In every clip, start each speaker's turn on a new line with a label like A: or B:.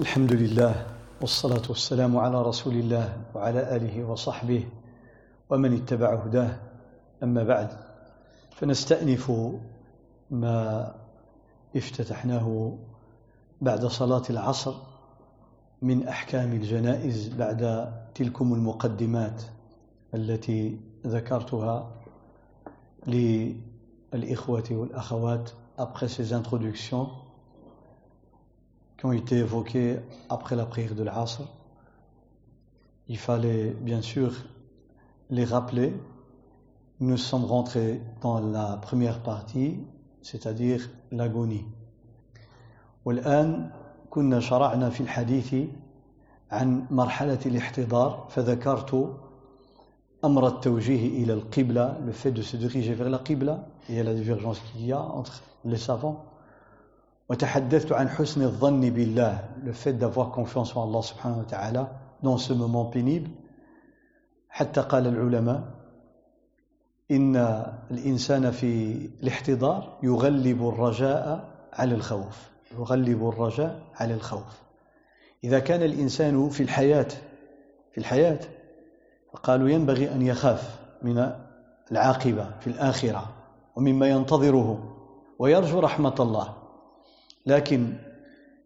A: الحمد لله والصلاة والسلام على رسول الله وعلى آله وصحبه ومن اتبع هداه. أما بعد فنستأنف ما افتتحناه بعد صلاة العصر من أحكام الجنائز بعد تلكم المقدمات التي ذكرتها للإخوة والأخوات après ces introductions. qui ont été évoquées après la prière de l'Asr. Il fallait bien sûr les rappeler. Nous sommes rentrés dans la première partie, c'est-à-dire l'agonie. والآن كنا شرعنا في الحديث عن مرحلة الاحتضار فذكرت أمر التوجيه إلى القبلة le fait de se diriger vers la qibla et la divergence qu'il y a entre les savants وتحدثت عن حسن الظن بالله le fait d'avoir confiance en Allah subhanahu wa ta'ala dans ce moment pénible. حتى قال العلماء إن الإنسان في الاحتضار يغلب الرجاء على الخوف يغلب الرجاء على الخوف. إذا كان الإنسان في الحياة في الحياة فقالوا ينبغي أن يخاف من العاقبة في الآخرة ومما ينتظره ويرجو رحمة الله. لكن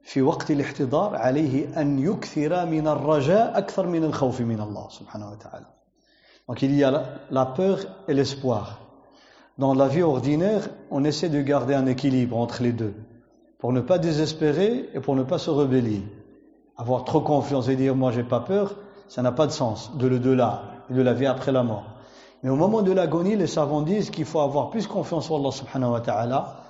A: في وقت الاحتضار عليه أن يكثر من الرجاء أكثر من الخوف من الله سبحانه وتعالى Donc il y a la peur et l'espoir. Dans la vie ordinaire, on essaie de garder un équilibre entre les deux, pour ne pas désespérer et pour ne pas se rebeller. Avoir trop confiance et dire moi j'ai pas peur, ça n'a pas de sens, de le delà et de la vie après la mort. Mais au moment de l'agonie, les savants disent qu'il faut avoir plus confiance en Allah subhanahu wa ta'ala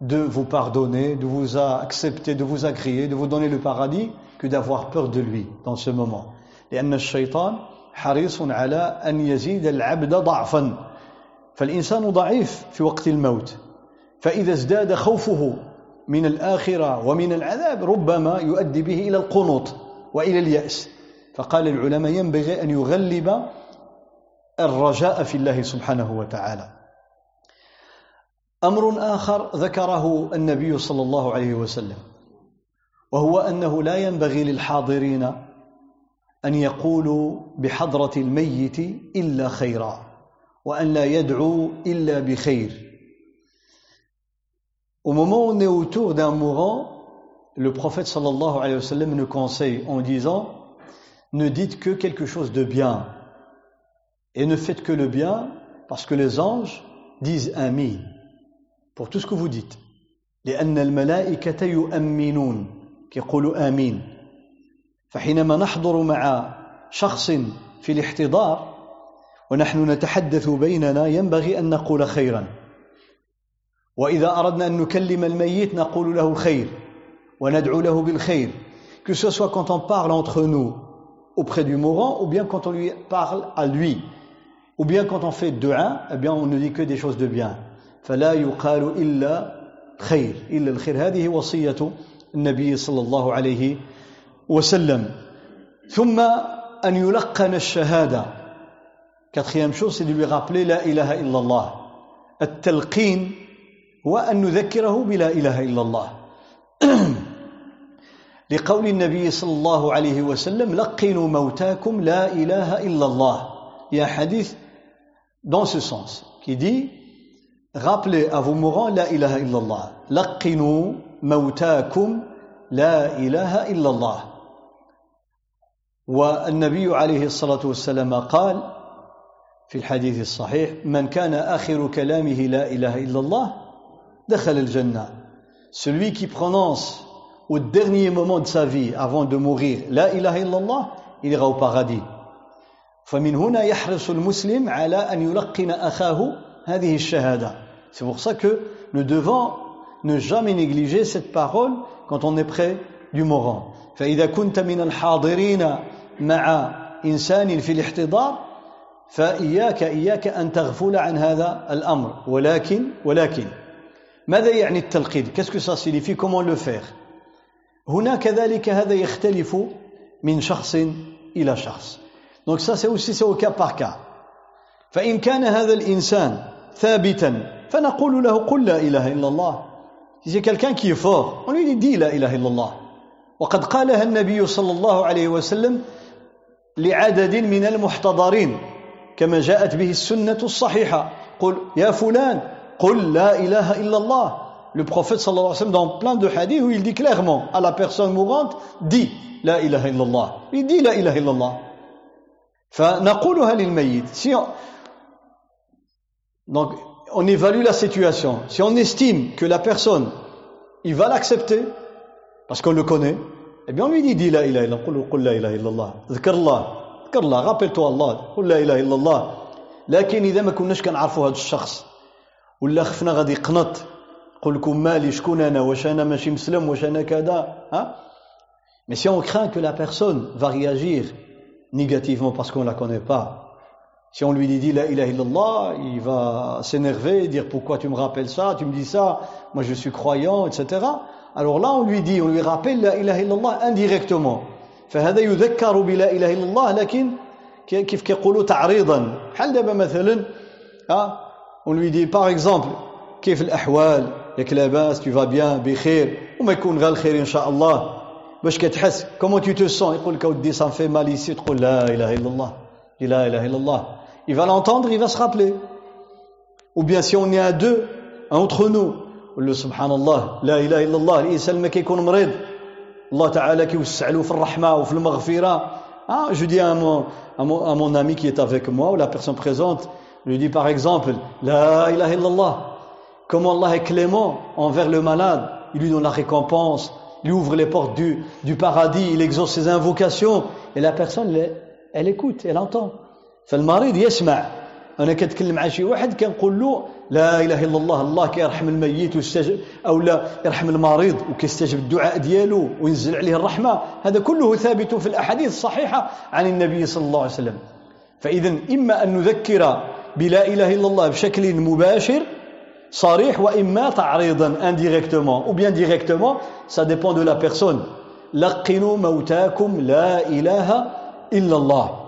A: de vous pardonner, de vous accepter, de vous agréer, de vous donner le paradis, que d'avoir peur de lui dans ce moment. لأن الشيطان حريص على أن يزيد العبد ضعفا. فالإنسان ضعيف في وقت الموت. فإذا ازداد خوفه من الآخرة ومن العذاب ربما يؤدي به إلى القنوط وإلى اليأس. فقال العلماء ينبغي أن يغلب الرجاء في الله سبحانه وتعالى. امر اخر ذكره النبي صلى الله عليه وسلم وهو انه لا ينبغي للحاضرين ان يقولوا بحضره الميت الا خيرا وان لا يدعوا الا بخير Au moment où on est autour d'un mourant, le prophète sallallahu alayhi wa sallam nous conseille en disant ne dites que quelque chose de bien et ne faites que le bien parce que les anges disent amin. Pour tout ce que vous dites لأن الملائكة يؤمنون يقولوا آمين فحينما نحضر مع شخص في الاحتضار ونحن نتحدث بيننا ينبغي أن نقول خيرا وإذا أردنا أن نكلم الميت نقول له خير وندعو له بالخير que ce soit quand on parle entre nous auprès du mourant ou bien quand on lui parle à lui ou bien quand on fait dua eh bien on ne dit que des choses de bien فلا يقال إلا خير إلا الخير. هذه وصية النبي صلى الله عليه وسلم. ثم أن يلقن الشهادة. Quatrième chose c'est de lui rappeler لا إله إلا الله التلقين هو أن نذكره بلا إله إلا الله. لقول النبي صلى الله عليه وسلم لقنوا موتاكم لا إله إلا الله. Il y a un hadith dans ce sens qui dit Rappelez à vos mourants la ilaha illallah. Laqinu لا إله إلا الله والنبي عليه الصلاة والسلام قال في الحديث الصحيح من كان آخر كلامه لا إله إلا الله دخل الجنة celui qui prononce au dernier moment de sa vie avant de mourir لا إله إلا الله il ira au paradis. فمن هنا يحرص المسلم على أن يلقن أخاه هذه الشهادة C'est pour ça que nous devons ne jamais négliger cette parole quand on est près du mourant. فإذا كنت من الحاضرين مع إنسان في الاحتضار فإياك إياك أن تغفل عن هذا الأمر ولكن ولكن ماذا يعني التلقين que ça signifie Comment le faire هنا كذلك هذا يختلف من شخص إلى شخص Donc ça c'est aussi c'est au cas par cas فإن كان هذا الإنسان ثابتا Si c'est quelqu'un qui est fort, on lui dit la ilaha illallah. وقد قالها النبي صلى الله عليه وسلم لعدد من المحتضرين كما جاءت به السنة الصحيحة قل يا فلان قل لا إله إلا الله Le prophète sallallahu alayhi wa sallam dans plein de hadiths où il dit clairement à la personne mourante dis la ilaha illallah il dit la ilaha illallah فنقولها للميت si on, donc on évalue la situation si on estime que la personne il va l'accepter parce qu'on le connaît eh bien on lui dit dis la ilaha illallah قل la ilaha illallah ذكر الله ذكر الله rappelle-toi Allah قل لا اله الا الله لكن اذا ما كناش كنعرفوا هذا الشخص ولا خفنا غادي يقنط يقول لكم مالي شكون انا واش انا ماشي مسلم واش انا كذا ها mais si on craint que la personne va réagir négativement parce qu'on la connaît pas si on lui dit la ilaha illallah il va s'énerver dire pourquoi tu me rappelles ça tu me dis ça moi je suis croyant etc alors là on lui dit on lui rappelle la ilaha illallah indirectement فهذا يذكر بلا اله الا الله لكن كيف كيقولوا تعريضا بحال دابا مثلا ها on lui dit par exemple كيف الاحوال ياك لاباس tu vas bien بخير وما يكون غير الخير ان شاء الله باش كتحس comment tu te sens يقول لك اودي ça me fait mal ici تقول لا اله الا الله لا اله الا الله il va l'entendre, il va se rappeler. Ou bien si on est à deux, entre nous, le subhanallah, la ilaha illallah, l'islam qui est mrid, Allah ta'ala qui vous fil rahma ou fil maghfira. Ah, je dis à mon, à, mon, à mon ami qui est avec moi, ou la personne présente, je lui dis par exemple, la ilaha illallah. Comment Allah est clément envers le malade, il lui donne la récompense, il ouvre les portes du, du paradis, il exauce ses invocations, et la personne, elle, elle écoute, elle entend. فالمريض يسمع. أنا كنتكلم مع شي واحد كنقول له لا إله إلا الله الله كيرحم الميت ويستجب أو لا يرحم المريض وكيستجب الدعاء ديالو وينزل عليه الرحمة. هذا كله ثابت في الأحاديث الصحيحة عن النبي صلى الله عليه وسلم. فاذا إما أن نذكر بلا إله إلا الله بشكل مباشر صريح وإما تعريضا indirectement ou bien directement ça dépend de la personne. لقنوا موتاكم لا إله إلا الله.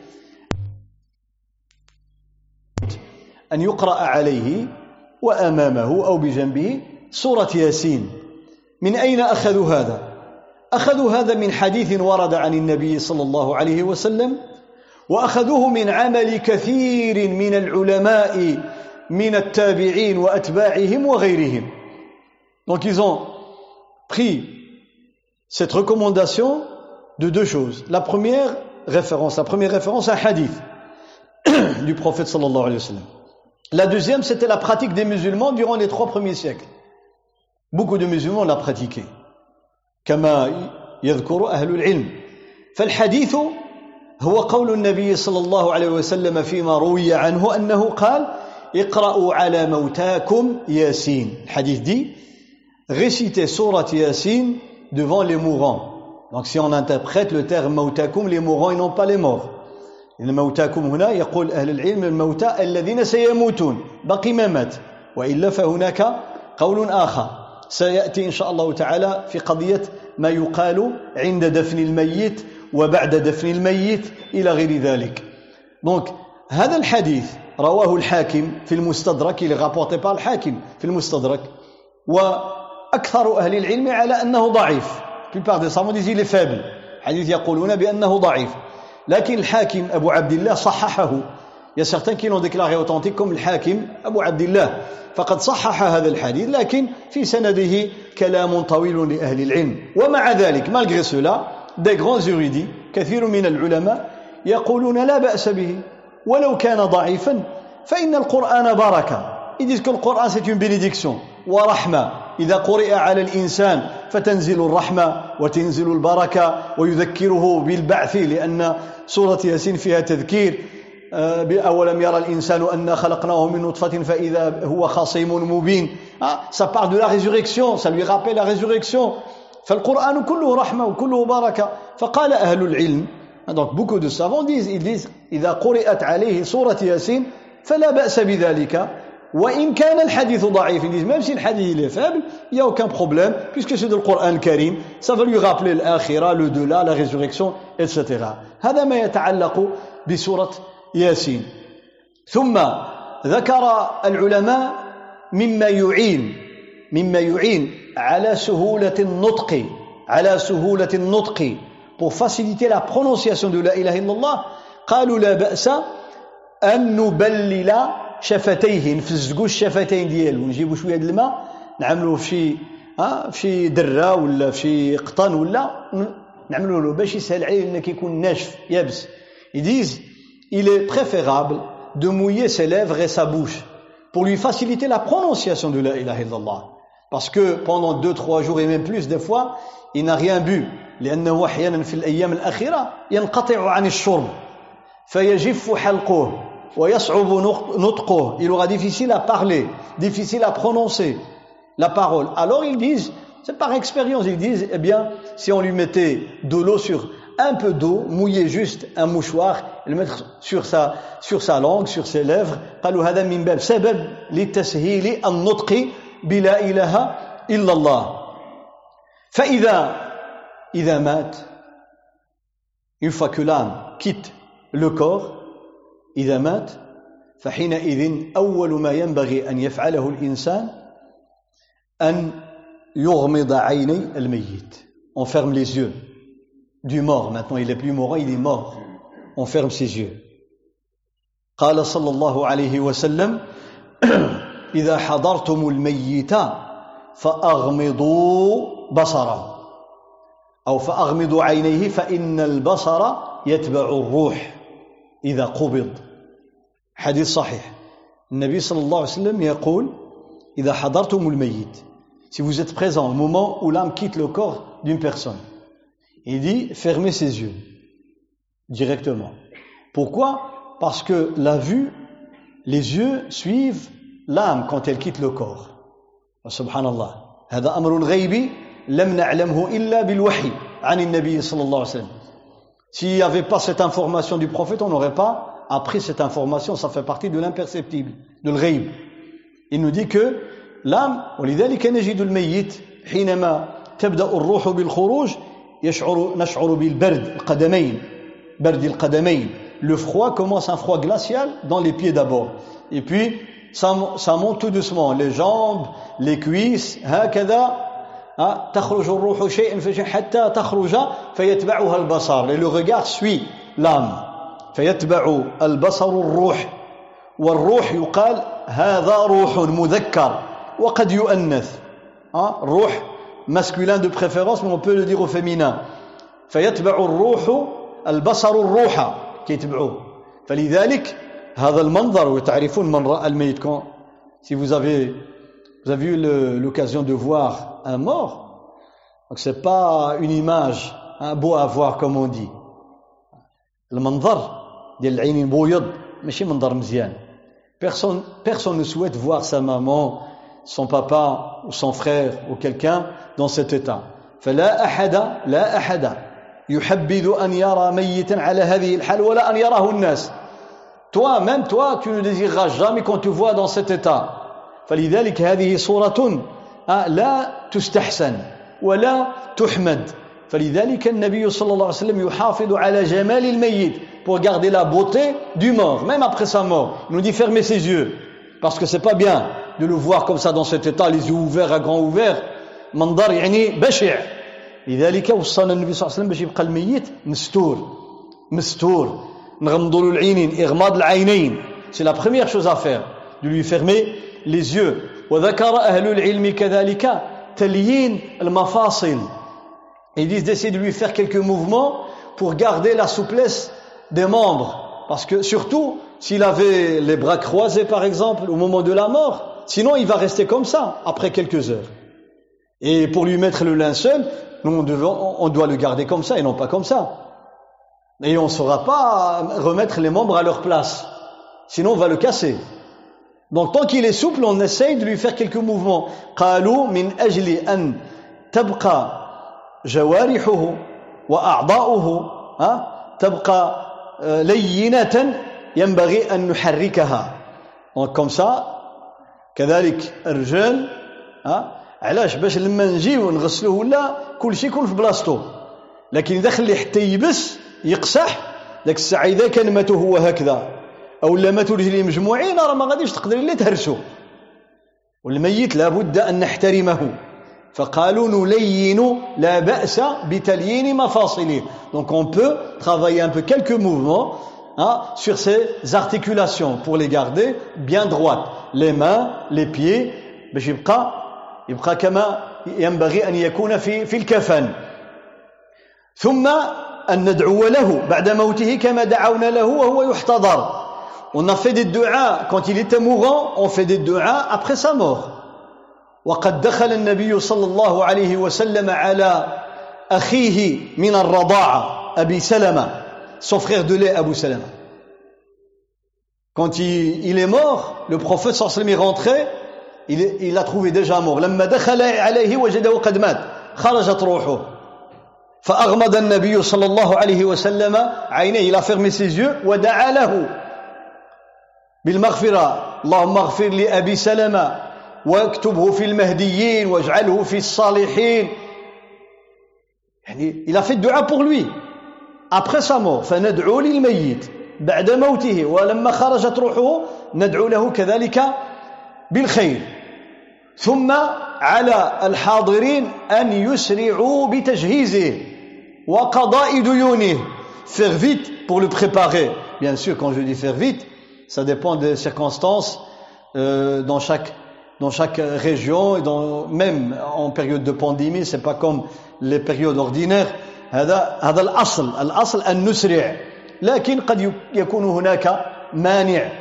A: أن يقرأ عليه وأمامه أو بجنبه سورة ياسين من أين أخذوا هذا؟ أخذوا هذا من حديث ورد عن النبي صلى الله عليه وسلم وأخذوه من عمل كثير من العلماء من التابعين وأتباعهم وغيرهم Donc ils ont pris cette recommandation de deux choses. La première référence, la première référence, un hadith du prophète sallallahu alayhi wa sallam. La deuxième, c'était la pratique des musulmans durant les trois premiers siècles. Beaucoup de musulmans l'ont pratiqué. كما يذكر أهل العلم فالحديث هو قول النبي صلى الله عليه وسلم فيما روي عنه أنه قال اقرأوا على موتاكم ياسين الحديث dit récitez سورة ياسين devant les mourants donc si on interprète le terme موتاكم les mourants ils n'ont pas les morts موتاكم هنا يقول أهل العلم الموتى الذين سيموتون بقي ما مات. وإلا فهناك قول آخر. سيأتي إن شاء الله تعالى في قضية ما يقال عند دفن الميت وبعد دفن الميت إلى غير ذلك. donc هذا الحديث رواه الحاكم في المستدرك il est rapporté par الحاكم في المستدرك. وأكثر أهل العلم على أنه ضعيف. Disent il est faible. حديث يقولون بأنه ضعيف. لكن الحاكم أبو عبد الله صححه. يا certains qui l'ont déclaré authentique comme الحاكم أبو عبد الله فقد صحح هذا الحديث لكن في سنده كلام طويل لأهل العلم. ومع ذلك malgré cela des grands érudits كثير من العلماء يقولون لا بأس به. ولو كان ضعيفا فإن القرآن بركة. Ils disent que le Coran c'est une bénédiction. ورحمة إذا قرئ على الإنسان فتنزل الرحمة وتنزل البركة ويذكره بالبعث لأن سورة ياسين فيها تذكير. أولم يرى الإنسان أنا خلقناه من نطفة فإذا هو خصيم مبين. ça parle de la résurrection ça lui rappelle la résurrection. فالقرآن كله رحمة وكله بركة. فقال أهل العلم donc beaucoup de savants disent ils disent إذا قرأت عليه سورة ياسين فلا بأس بذلك. وإن كان الحديث ضعيف ils disent الحديث il est faible y a aucun problème puisque c'est القرآن الكريم ça parle الآخرة l'au-delà la résurrection et cetera هذا ما يتعلق بسورة ياسين. ثم ذكر العلماء مما يعين مما يعين على سهولة النطق على سهولة النطق. Pour لا la prononciation de la ilaha illallah قالوا لا بأس أن نبلل شفتيه نفزقوا الشفتين ديالو نجيبوا شوية د الماء نعملوه في ها في درة ولا في قطن ولا نعملوا له باش يسهل عليه لأنه كيكون ناشف يابس. Disent il est préférable de mouiller ses lèvres et sa bouche pour lui faciliter la prononciation de la ilaha illallah. Parce que pendant deux trois jours et même plus des fois il n'a rien bu. لأنه أحيانا في الأيام الأخيرة ينقطع عن الشرب. فيجف حلقه. Il aura difficile à parler, difficile à prononcer la parole. Alors ils disent, c'est par expérience, ils disent, eh bien, si on lui mettait de l'eau sur un peu d'eau, mouiller juste un mouchoir, le mettre sur sa, sur sa langue, sur ses lèvres, une fois que l'âme quitte le corps إذا مات فحينئذ أول ما ينبغي أن يفعله الإنسان أن يغمض عيني الميت. On ferme les yeux du mort. Maintenant il est plus mort il est mort. On ferme ses yeux. قال صلى الله عليه وسلم إذا حضرتم الميت فأغمضوا بصره. أو فأغمضوا عينيه فإن البصر يتبع الروح. إذا قبض حديث صحيح النبي صلى الله عليه وسلم يقول إذا حضرتم الميت si vous êtes présent au moment où l'âme quitte le corps d'une personne il dit fermez ses yeux directement pourquoi parce que la vue les yeux suivent l'âme quand elle quitte le corps الله هذا أمر غيبي لم نعلمه إلا بالوحي عن النبي صلى الله عليه وسلم S'il n'y avait pas cette information du prophète, on n'aurait pas appris cette information. Ça fait partie de l'imperceptible, de l'ghaib. Il nous dit que l'âme, ولذلك نجد الميت حينما تبدأ الروح بالخروج يشعر نشعر بالبرد القدمين برد القدمين le froid commence un froid glacial dans les pieds d'abord et puis ça, ça monte tout doucement les jambes les cuisses هكذا تخرج الروح شيئا حتى تخرج فيتبعها البصر. le regard suit l'âme فيتبع البصر الروح. والروح يقال هذا روح مذكر وقد يؤنث. روح masculin de préférence mais on peut le dire au féminin. فيتبع الروح البصر الروح كيتبعوه فلذلك هذا المنظر وتعرفون من رأى الميت si vous avez vous avez eu l'occasion de voir un mort. Donc c'est pas une image un beau à voir comme on dit. المنظر ديال العين بويض ماشي منظر مزيان. Personne personne ne souhaite voir sa maman, son papa ou son frère ou quelqu'un dans cet état. فلا أحد لا أحد يحبذ أن يرى ميتا على هذه الحال ولا أن يراه الناس. Toi, même toi, tu ne désireras jamais qu'on te voit dans cet état. فلذلك هذه صورة لا تستحسن ولا تحمد فلذلك النبي صلى الله عليه وسلم يحافظ على جمال الميت pour garder la beauté du mort même après sa mort il nous dit fermez ses yeux parce que c'est pas bien de le voir comme ça dans cet état les yeux ouverts à grand ouverts منظر يعني بشع لذلك وصانا النبي صلى الله عليه وسلم باش يبقى الميت مستور مستور نغمضوا له العينين اغماض العينين c'est la première chose à faire de lui fermer les yeux وذكر أهل العلم كذلك تليين المفاصل ils disent d'essayer de lui faire quelques mouvements pour garder la souplesse des membres parce que surtout s'il avait les bras croisés par exemple au moment de la mort sinon il va rester comme ça après quelques heures et pour lui mettre le linceul nous on, devons, on doit le garder comme ça et non pas comme ça et on ne saura pas remettre les membres à leur place sinon on va le casser Donc tant qu'il est souple, on essaye de lui faire quelques mouvements. قالوا من أجل أن تبقى جوارحه وأعضاؤه تبقى لينة ينبغي أن نحركها comme ça كذلك الرجال علاش باش لما نجيو نغسلوه ولا كل شيء يكون في بلاصتو لكن اذا خليه حتى يبس يقصح ذاك الساعة اذا كان ماتو هو هكذا أو لا ماتوا رجليه مجموعين راه ما غاديش تقدر إلا تهرسو والميت لابد أن نحترمه. فقالوا نلين لا بأس بتليين مفاصله. Donc on peut travailler un peu quelques mouvements hein, sur ces articulations pour les garder bien droites. Les mains les pieds. باش يبقى يبقى كما ينبغي أن يكون في في الكفن. ثم أن ندعو له بعد موته كما دعونا له وهو يحتضر. On a fait des du'as quand il était mourant, on fait des du'as après sa mort. وقد دخل النبي صلى الله عليه وسلم على أخيه من الرضاعة أبي سلمة son frère de lait Abu Salama quand il, il est mort le prophète صلى الله عليه وسلم est rentré il, il l'a trouvé déjà mort لما دخل عليه وجده قد مات خرجت روحه فأغمض النبي صلى الله عليه وسلم عينيه il a fermé ses yeux ودعا له بالمغفرة. اللهم اغفر لأبي سلمة واكتبه في المهديين واجعله في الصالحين. يعني il a fait dua pour lui. Après sa mort فندعو للميت بعد موته. ولما خرجت روحه ندعو له كذلك بالخير. ثم على الحاضرين أن يسرعوا بتجهيزه وقضاء ديونه. Faire vite pour le préparer. Bien sûr quand je dis faire vite ça dépend des circonstances euh, dans chaque dans chaque région et dans, même en période de pandémie c'est pas comme les périodes ordinaires. هذا الأصل الأصل أن نسرع لكن قد يكون هناك مانع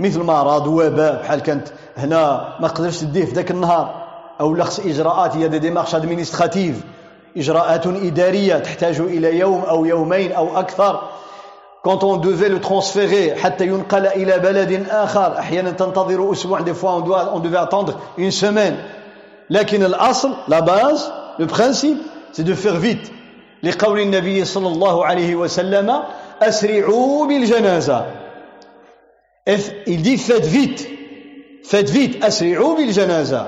A: مثل مرض وباء بحال كانت هنا ما تقدرش تديه في ذاك النهار أو لخص اجراءات il y a des démarches administratives اجراءات اداريه تحتاج إلى يوم أو يومين أو أكثر quand on devait le transférer حتى ينقل إلى بلد آخر أحيانا تنتظر أسبوع des fois on, doit, on devait attendre une semaine. لكن الأصل la base le principe c'est de faire vite. لقول النبي صلى الله عليه وسلم أسرعوا بالجنازة il dit faites vite. Faites vite أسرعوا بالجنازة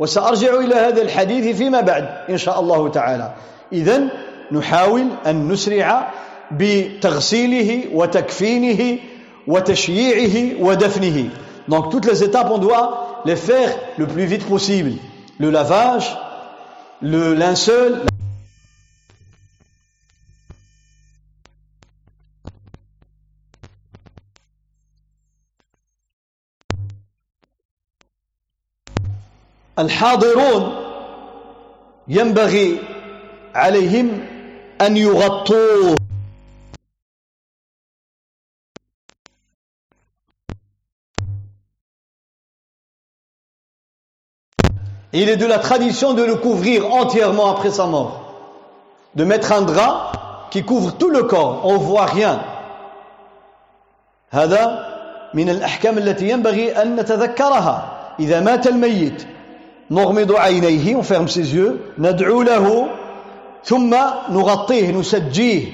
A: وسأرجع إلى هذا الحديث فيما بعد إن شاء الله تعالى إذن نحاول أن نسرع بتغسيله وتكفينه وتشييعه ودفنه donc toutes les étapes on doit les faire le plus vite possible le lavage le linceul الحاضرون ينبغي عليهم أن يغطوه Il est de la tradition de le couvrir entièrement après sa mort. De mettre un drap qui couvre tout le corps, on ne voit rien. هذا من الأحكام التي ينبغي أن نتذكرها إذا مات الميت نغمض عينيه on ferme ses yeux ندعو له ثم نغطيه نسجيه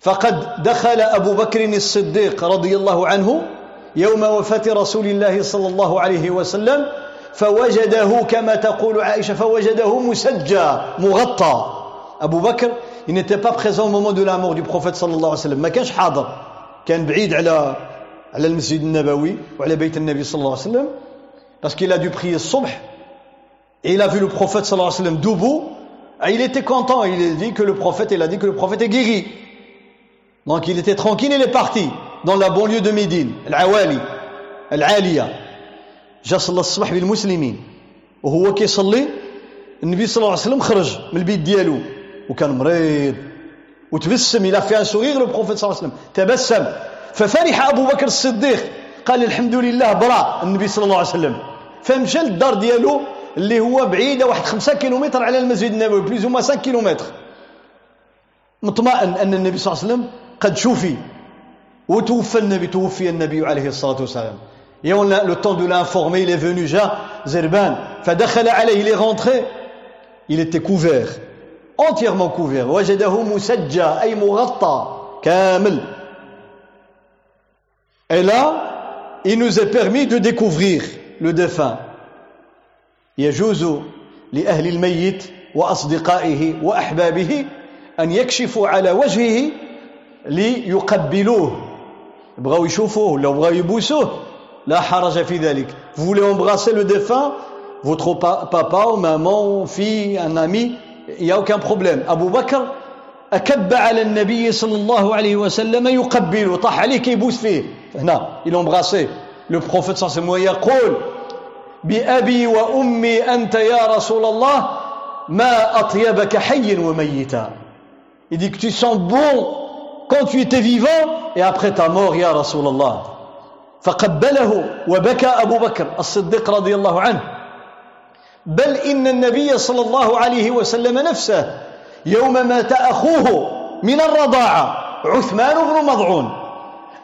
A: فقد دخل أبو بكر الصديق رضي الله عنه يوم وفاة رسول الله صلى الله عليه وسلم فوجده كما تقول عائشة فوجده مسجى مغطى أبو بكر il n'était pas présent au moment de la mort du prophète صلى الله عليه وسلم ما كانش حاضر كان بعيد على على المسجد النبوي وعلى بيت النبي صلى الله عليه وسلم parce qu'il a dû prier الصبح et il a vu le prophète صلى الله عليه وسلم debout et il était content il a dit que le prophète il a dit que le prophète est guéri donc il était tranquille il est parti dans la banlieue de Médine العوالي العالية جا صلى الصبح بالمسلمين وهو كيصلي النبي صلى الله عليه وسلم خرج من البيت ديالو وكان مريض وتبسم إلى في ان سوريغ لو صلى الله عليه وسلم تبسم ففرح أبو بكر الصديق قال الحمد لله برا النبي صلى الله عليه وسلم. فمشى للدار ديالو اللي هو بعيده واحد 5 كيلومتر على المسجد النبوي بليز هما 5 كيلومتر. مطمئن أن النبي صلى الله عليه وسلم قد شوفي وتوفى النبي توفي النبي عليه الصلاة والسلام. Et on a le temps de l'informer, il est venu, Ja, Zerban. Fadakhala alayhi, il est rentré. Il était couvert. entièrement couvert وجده مسجى أي مغطى كامل et là il nous est permis de découvrir le défunt يجوز لأهل الميت وأصدقائه وأحبابه أن يكشفوا على وجهه ليقبلوه بغاو يشوفوه ولا بغاو يبوسوه لا حرج في ذلك vous voulez embrasser le défunt votre papa ou maman fille un ami il n'y a aucun problème Abu Bakr أكب على النبي صلى الله عليه وسلم يقبل طاح عليه كيبوس فيه هنا il embrassait le prophète صلى الله عليه وسلم ويقول بأبي وأمي أنت يا رسول الله ما أطيبك حي وميتا il dit que tu sens bon quand tu étais vivant et après ta mort يا رسول الله فقبله وبكى أبو بكر الصديق رضي الله عنه. بل إن النبي صلى الله عليه وسلم نفسه يوم مات أخوه من الرضاعة عثمان بن مضعون.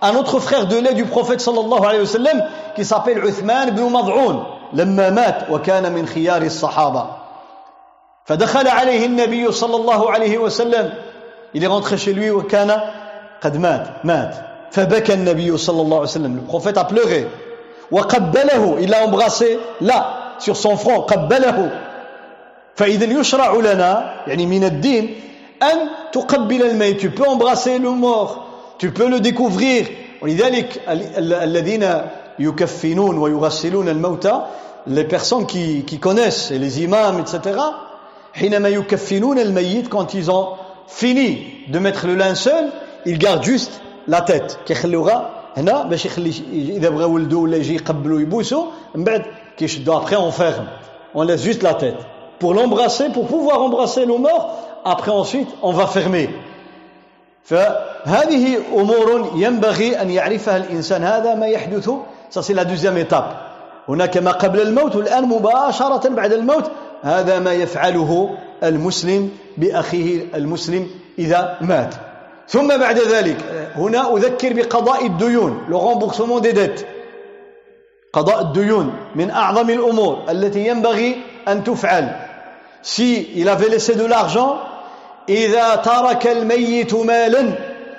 A: Un autre frère de lait du prophète صلى الله عليه وسلم qui s'appelle بن مضعون لما مات وكان من خيار الصحابة فدخل عليه النبي صلى الله عليه وسلم. Il est rentré chez lui وكان قد مات مات فبكى النبي صلى الله عليه وسلم le prophète a pleuré وقبله il l'a embrassé là sur son front قبله فإذا يشرع لنا يعني من الدين أن تقبل الميت tu peux embrasser le mort tu peux le découvrir ولذلك الذين يكفنون ويغسلون الموتى les personnes qui, qui connaissent et les imams etc حينما يكفنون الميت quand ils ont fini de mettre le linceul ils gardent juste la tête كيخلوها هنا باش يخلي إذا بغى ولده ولا يجي يقبلوا يبوسوا من بعد كيشدوا après on ferme. On laisse juste la tête. Pour l'embrasser pour pouvoir embrasser le mort après ensuite on va fermer. فهذه امور ينبغي ان يعرفها الانسان هذا ما يحدث ça c'est la deuxième étape. هناك ما قبل الموت والان مباشره بعد الموت هذا ما يفعله المسلم باخيه المسلم اذا مات ثم بعد ذلك هنا أذكر بقضاء الديون remboursement des dettes قضاء الديون من أعظم الأمور التي ينبغي أن تفعل si il avait laissé de l'argent إذا ترك الميت مالا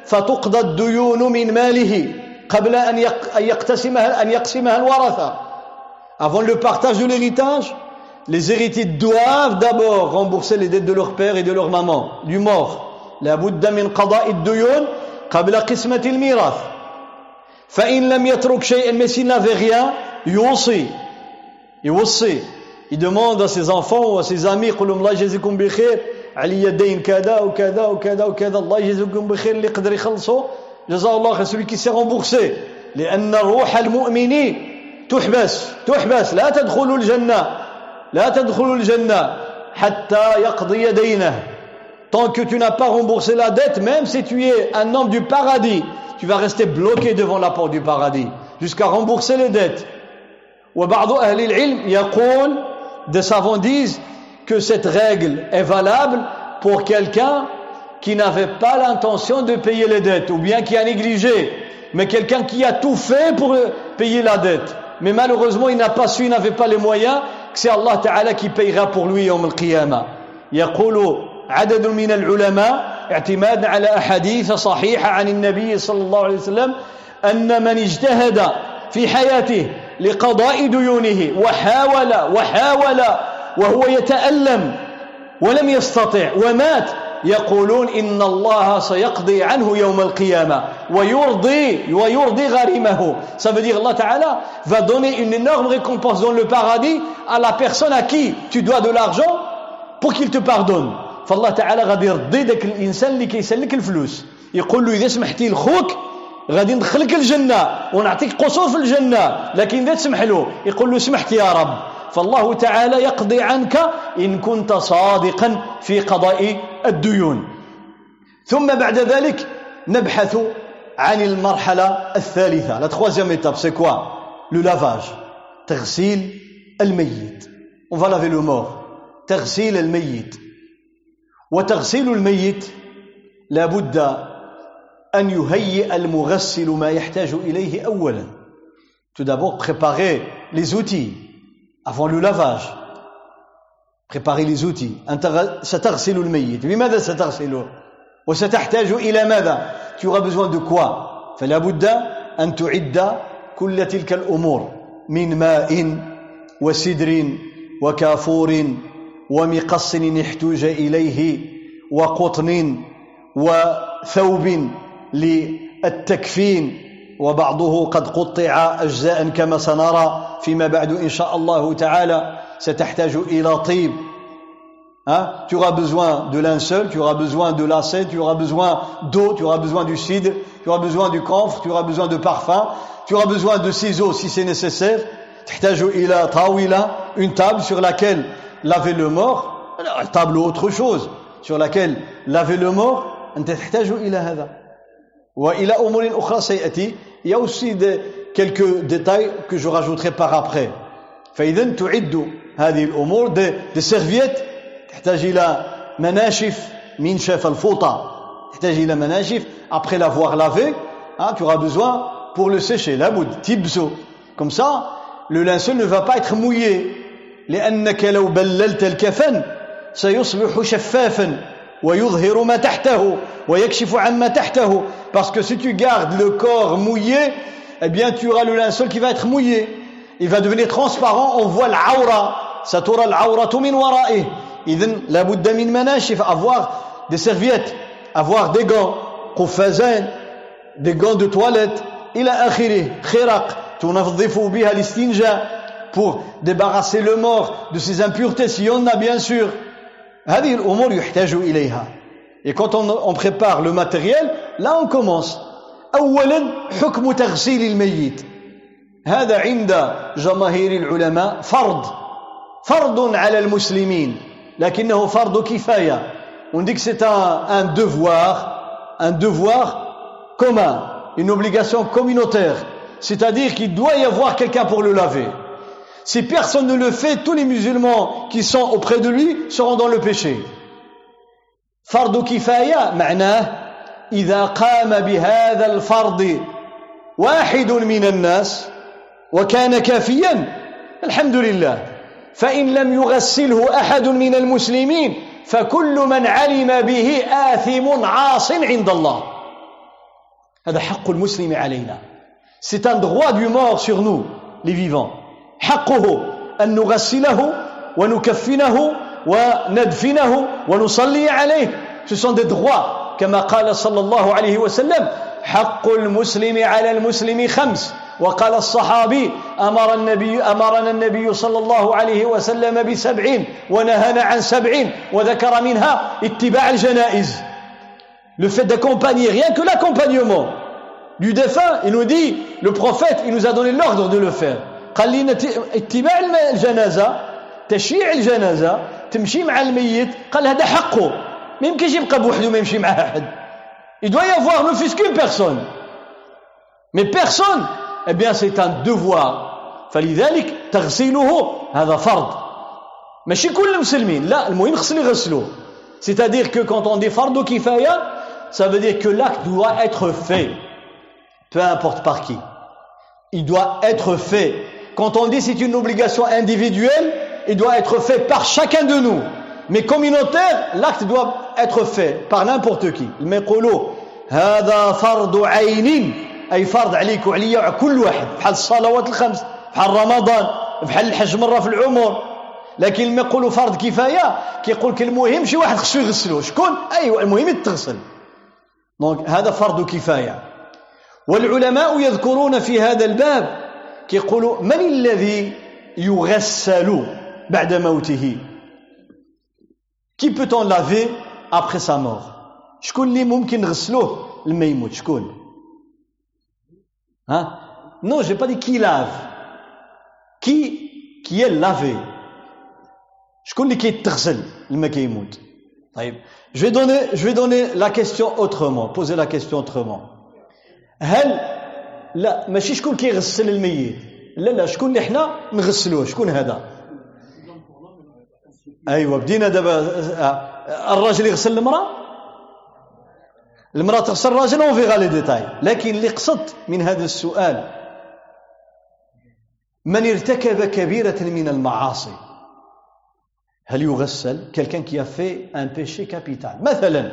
A: فتقضى الديون من ماله قبل أن يقتسمها أن يقسمها الورثة avant le partage de l'héritage les héritiers doivent d'abord rembourser les dettes de leur père et de leur maman du mort لابد من قضاء الديون قبل قسمة الميراث. فإن لم يترك شيئا mais s'il يوصي يوصي il demande à ses enfants ou لهم الله يجزيكم بخير علي دين كذا وكذا وكذا وكذا الله يجزيكم بخير اللي يقدر يخلصوا جزاه الله خير celui qui s'est remboursé لأن روح المؤمن تحبس تحبس لا تدخلوا الجنة لا تدخلوا الجنة حتى يقضي دينه. tant que tu n'as pas remboursé la dette, même si tu es un homme du paradis, tu vas rester bloqué devant la porte du paradis jusqu'à rembourser les dettes. Des savants disent que cette règle est valable pour quelqu'un qui n'avait pas l'intention de payer les dettes ou bien qui a négligé, mais quelqu'un qui a tout fait pour payer la dette. Mais malheureusement, il n'a pas su, il n'avait pas les moyens, que c'est Allah Ta'ala qui payera pour lui au Qiyamah. عدد من العلماء اعتمادا على أحاديث صحيحة عن النبي صلى الله عليه وسلم أن من اجتهد في حياته لقضاء ديونه وحاول وحاول وهو يتألم ولم يستطع ومات يقولون إن الله سيقضي عنه يوم القيامة ويرضي ويرضي غريمه. Ça veut dire Allah Ta'ala va donner une énorme récompense dans le paradis à la personne à qui tu dois de l'argent pour qu'il te pardonne. فالله تعالى غادي يرضي ذاك الإنسان اللي كيسلك الفلوس. يقول له إذا سمحتي لخوك غادي ندخلك الجنة ونعطيك قصور في الجنة. لكن إذا تسمح له يقول له سمحت يا رب. فالله تعالى يقضي عنك إن كنت صادقا في قضاء الديون. ثم بعد ذلك نبحث عن المرحلة الثالثة. لا troisième étape c'est quoi? Le lavage. تغسيل الميت va laver le mort. تغسيل الميت وتغسيل الميت لابد أن يهيئ المغسل ما يحتاج إليه أولا. Tout d'abord préparer les outils avant le lavage. Préparer les outils. أنت ستغسل الميت بماذا ستغسله وستحتاج إلى ماذا tu auras besoin de quoi? فلا بد أن تعد كل تلك الأمور من ماء وسدر وكافور ومقص احتوج إليه وقطن وثوب للتكفين وبعضه قد قطع أجزاء كما سنرى فيما بعد إن شاء الله تعالى ستحتاج إلى طيب Hein? Tu auras besoin de linceul, tu auras besoin de lacets, tu auras besoin d'eau, tu auras besoin du cidre, tu auras besoin du camphre, tu auras besoin de parfum, tu auras besoin de ciseaux si c'est nécessaire. une table sur laquelle laver le mort, une table ou autre chose sur laquelle laver le mort, il y a aussi quelques détails que je rajouterai par après. فإذا تعد هذه الأمور des serviettes تحتاج إلى مناشف منشف الفوطة تحتاج إلى مناشف après l'avoir lavé hein, tu auras besoin pour le sécher لابد تبسو comme ça le linceul ne va pas être mouillé لأنك لو بللت الكفن سيصبح شفافا ويظهر ما تحته ويكشف عن ما تحته parce que si tu gardes le corps mouillé eh bien tu auras le linceul qui va être mouillé il va devenir transparent on voit العورة سترى العورة من ورائه إذن لابد من مناشف avoir des serviettes avoir des gants قفازين des gants de toilette إلى آخره خرق تنظف بها الاستنجاء pour débarrasser le mort de ses impuretés s'il y en a bien sûr هذه الأمور يحتاج إليها et quand on, on prépare le matériel là on commence أولا حكم تغسيل الميت هذا عند جماهير العلماء فرض فرض على المسلمين لكنه فرض كفاية on dit que c'est un, un devoir un devoir commun une obligation communautaire c'est-à-dire qu'il doit y avoir quelqu'un pour le laver Si personne ne le fait tous les musulmans qui sont auprès de lui seront dans le péché. فرض كفاية معناه إذا قام بهذا الفرض واحد من الناس وكان كافيا الحمد لله فإن لم يغسله أحد من المسلمين فكل من علم به آثم عاص عند الله هذا حق المسلم علينا C'est un droit du mort sur nous, les vivants. حقه أن نغسله ونكفنه وندفنه ونصلي عليه. Ce sont des droits, كما قال صلى الله عليه وسلم حق المسلم على المسلم خمس. وقال الصحابي أمر النبي أمرنا النبي صلى الله عليه وسلم بسبعين ونهانا عن سبعين وذكر منها اتباع الجنائز. Le fait d'accompagner rien que l'accompagnement du défunt il nous dit le prophète il nous a donné l'ordre de le faire. قال لنا اتباع الجنازة تشييع الجنازة تمشي مع الميت قال هذا حقه ما يمكنش يبقى بوحده ما يمشي معاه أحد il doit y avoir ne fût-ce qu'une personne mais personne eh bien c'est un devoir فلذلك تغسيله هذا فرض ماشي كل المسلمين لا المهم خص اللي يغسلوه c'est-à-dire que quand on dit fardo kifaya ça veut dire que l'acte doit être fait peu importe par qui il doit être fait quand on dit c'est une obligation individuelle il doit être fait par chacun de nous. Mais communautaire l'acte doit être fait par n'importe qui. المقولوا هذا فرض عين أي فرض عليك وعليا وعلى كل واحد بحال الصلوات الخمس بحال رمضان بحال الحج مرة في العمر لكن لما يقولوا فرض كفاية كيقول لك المهم شي واحد خصو يغسلو شكون أيوة المهم يتغسل donc هذا فرض كفاية والعلماء يذكرون في هذا الباب كيقولوا من الذي يغسل بعد موته كي peut-on laver après sa mort شكون اللي ممكن نغسلوه لما يموت شكون Hein Non, je n'ai pas dit qui lave. Qui, qui est lavé. Je connais qui est تغسل لما كيموت. طيب. Je vais donner, je vais donner la question autrement, poser la question autrement. هل لا ماشي شكون كيغسل الميت. لا لا شكون اللي حنا نغسلوه؟ شكون هذا؟ أيوه بدينا دابا الراجل يغسل المرأة؟ المرأة تغسل الراجل on verra les détails. لكن اللي قصدت من هذا السؤال من ارتكب كبيرة من المعاصي هل يغسل؟ Qui a fait un péché capital. مثلا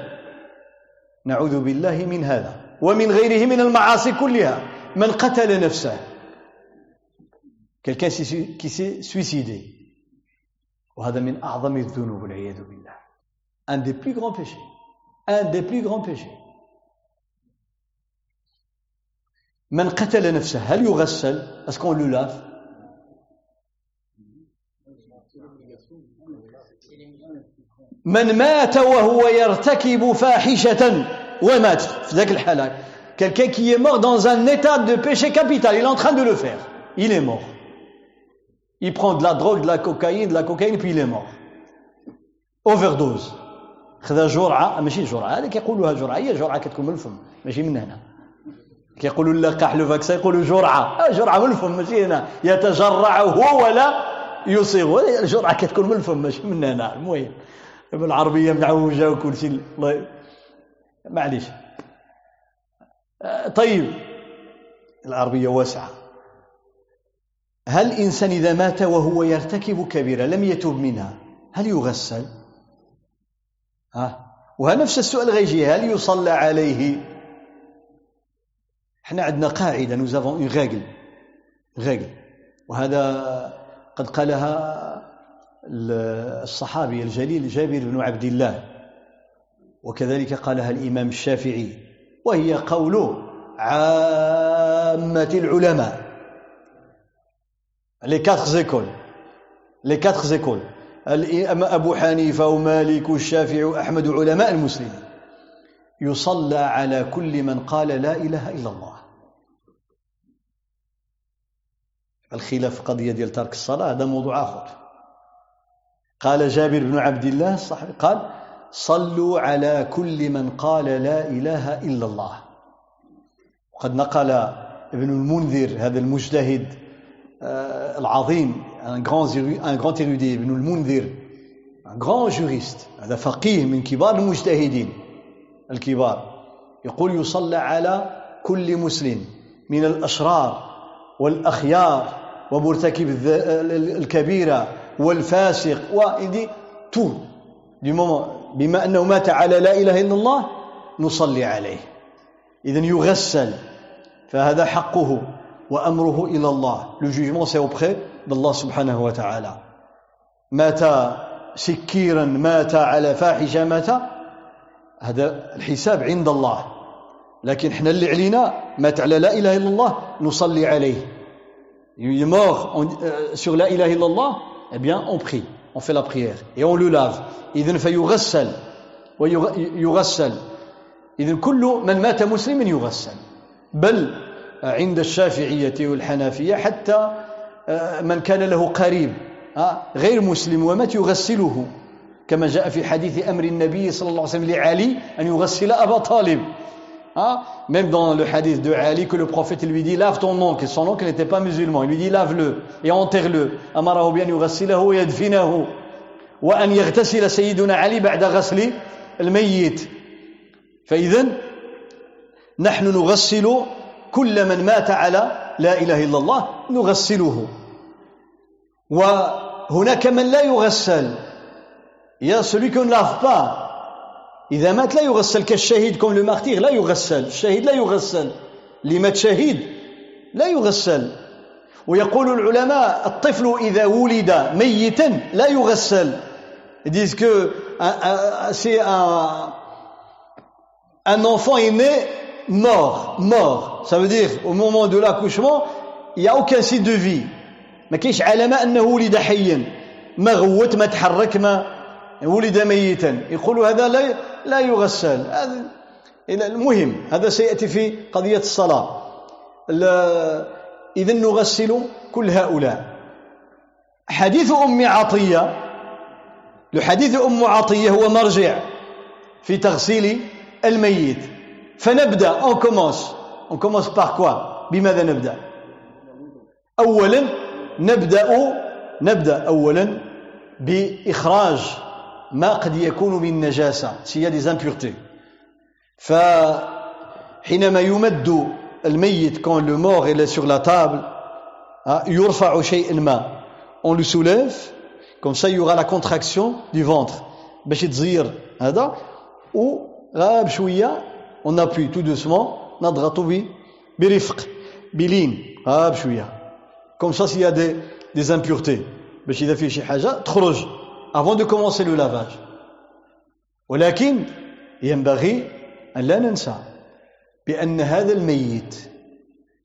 A: نعوذ بالله من هذا ومن غيره من المعاصي كلها. من قتل نفسه. Quelqu'un qui s'est suicidé. وهذا من أعظم الذنوب والعياذ بالله. Un des plus grands péchés. Un des plus grands péchés. من قتل نفسه. هل يغسل؟ Est-ce qu'on le lave? من مات وهو يرتكب فاحشة ومات. في ذاك الحالة quelqu'un qui est mort dans un état de péché capital il est en train de le faire. Il est mort. Il prend de la drogue de la cocaïne de la cocaïne puis il est mort. Overdose. خذا جرعة ماشي جرعة هذا كيقولوها جرعة هي جرعة كتكون من الفم ماشي من هنا كيقولوا اللقاح لو فاكسان يقولوا جرعة جرعة من الفم ماشي هنا يتجرعه ولا يصيغ الجرعة كتكون من الفم ماشي من هنا المهم بالعربية معوجة وكل شيء الله معليش طيب. العربية واسعة. هل إنسان إذا مات وهو يرتكب كبيرة لم يتوب منها هل يغسل؟ ها؟ وها نفس السؤال غيجي هل يصلى عليه؟ إحنا عندنا قاعدة nous avons une règle règle. وهذا قد قالها الصحابي الجليل جابر بن عبد الله. وكذلك قالها الإمام الشافعي. وهي قول عامة العلماء. les quatre écoles les quatre écoles أبو حنيفة ومالك والشافعي وأحمد علماء المسلمين. يصلى على كل من قال لا إله إلا الله. الخلاف قضية ديال ترك الصلاة هذا موضوع آخر. قال جابر بن عبد الله الصحابي قال صلوا على كل من قال لا إله إلا الله. وقد نقل ابن المنذر هذا المجتهد العظيم un grand un grand érudit ابن المنذر un grand juriste هذا فقيه من كبار المجتهدين الكبار يقول يصلى على كل مسلم من الأشرار والأخيار ومرتكب الكبيرة والفاسق وإدي تو du moment بما أنه مات على لا إله إلا الله نصلي عليه. إذن يغسل فهذا حقه وأمره إلى الله. Auprès d'Allah subhanahu wa ta'ala مات سكيرا مات على فاحشة مات. هذا الحساب عند الله. لكن إحنا اللي علينا مات على لا إله إلا الله نصلي عليه. Il est mort sur la ilaha illallah eh bien on prie, on fait la prière. Et on le lave. إذن فيغسل. ويغسل إذن كل من مات مسلما يغسل. بل عند الشافعية والحنافية حتى من كان له قريب غير مسلم ومات يغسله. كما جاء في حديث أمر النبي صلى الله عليه وسلم لعلي أن يغسل أبا طالب. Hein? Même dans le hadith de Ali, que le prophète lui dit lave ton oncle. Son oncle n'était pas musulman. Il lui dit lave-le et enterre-le. أمره بأن يغسله ويدفنه وأن يغتسل سيدنا علي بعد غسل الميت فإذا نحن نغسل كل من مات على لا إله إلا الله نغسله وهناك من لا يغسل يا celui qu'on ne lave pas إذا مات لا يغسل كالشهيد كم لو مارتير لا يغسل الشهيد لا يغسل. اللي مات شهيد لا يغسل. ويقول العلماء الطفل إذا ولد ميتا لا يغسل. Ils disent que c'est un, un enfant est né mort, mort. Ça veut dire au moment de l'accouchement, il n'y a aucun signe de vie. ما كاينش علامة أنه ولد حيا ما غوت ما تحرك ما ولد ميتا يقولوا هذا لا لا يغسل. هذا المهم هذا سيأتي في قضية الصلاة. إذا نغسل كل هؤلاء. حديث أم عطية لحديث أم عطية هو مرجع في تغسيل الميت. فنبدأ on commence. on commence par بماذا نبدأ؟ أولا نبدأ نبدأ أولا بإخراج ما قد يكون من نجاسة s'il y a des impuretés فحينما يمد الميت quand le mort est sur la table يرفع شيء ما on le soulève comme ça il y aura la contraction du ventre باش يتزير هذا و غاب شويه on appuie tout doucement نضغط برفق بلين غاب شويه comme ça s'il y a des, des impuretés باش اذا فيه شي حاجه تخرج avant de commencer le lavage ولكن ينبغي أن لا ننسى بأن هذا الميت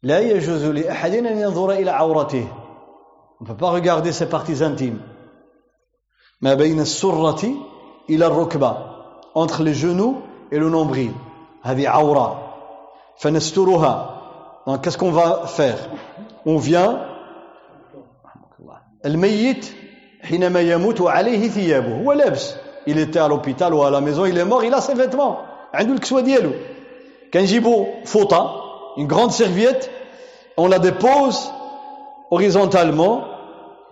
A: لا يجوز لأحد أن ينظر إلى عورته On ne peut pas regarder ses parties intimes. ما بين السرة إلى الركبة entre les genoux et le nombril هذه عورة فنسترها donc qu'est-ce qu'on va faire on vient الميت حينما يموت وعليه ثيابه هو لابس il était à l'hôpital ou à la maison il est mort il a ses vêtements عنده الكسوة ديالو كنجيبو فوطة une grande serviette on la dépose horizontalement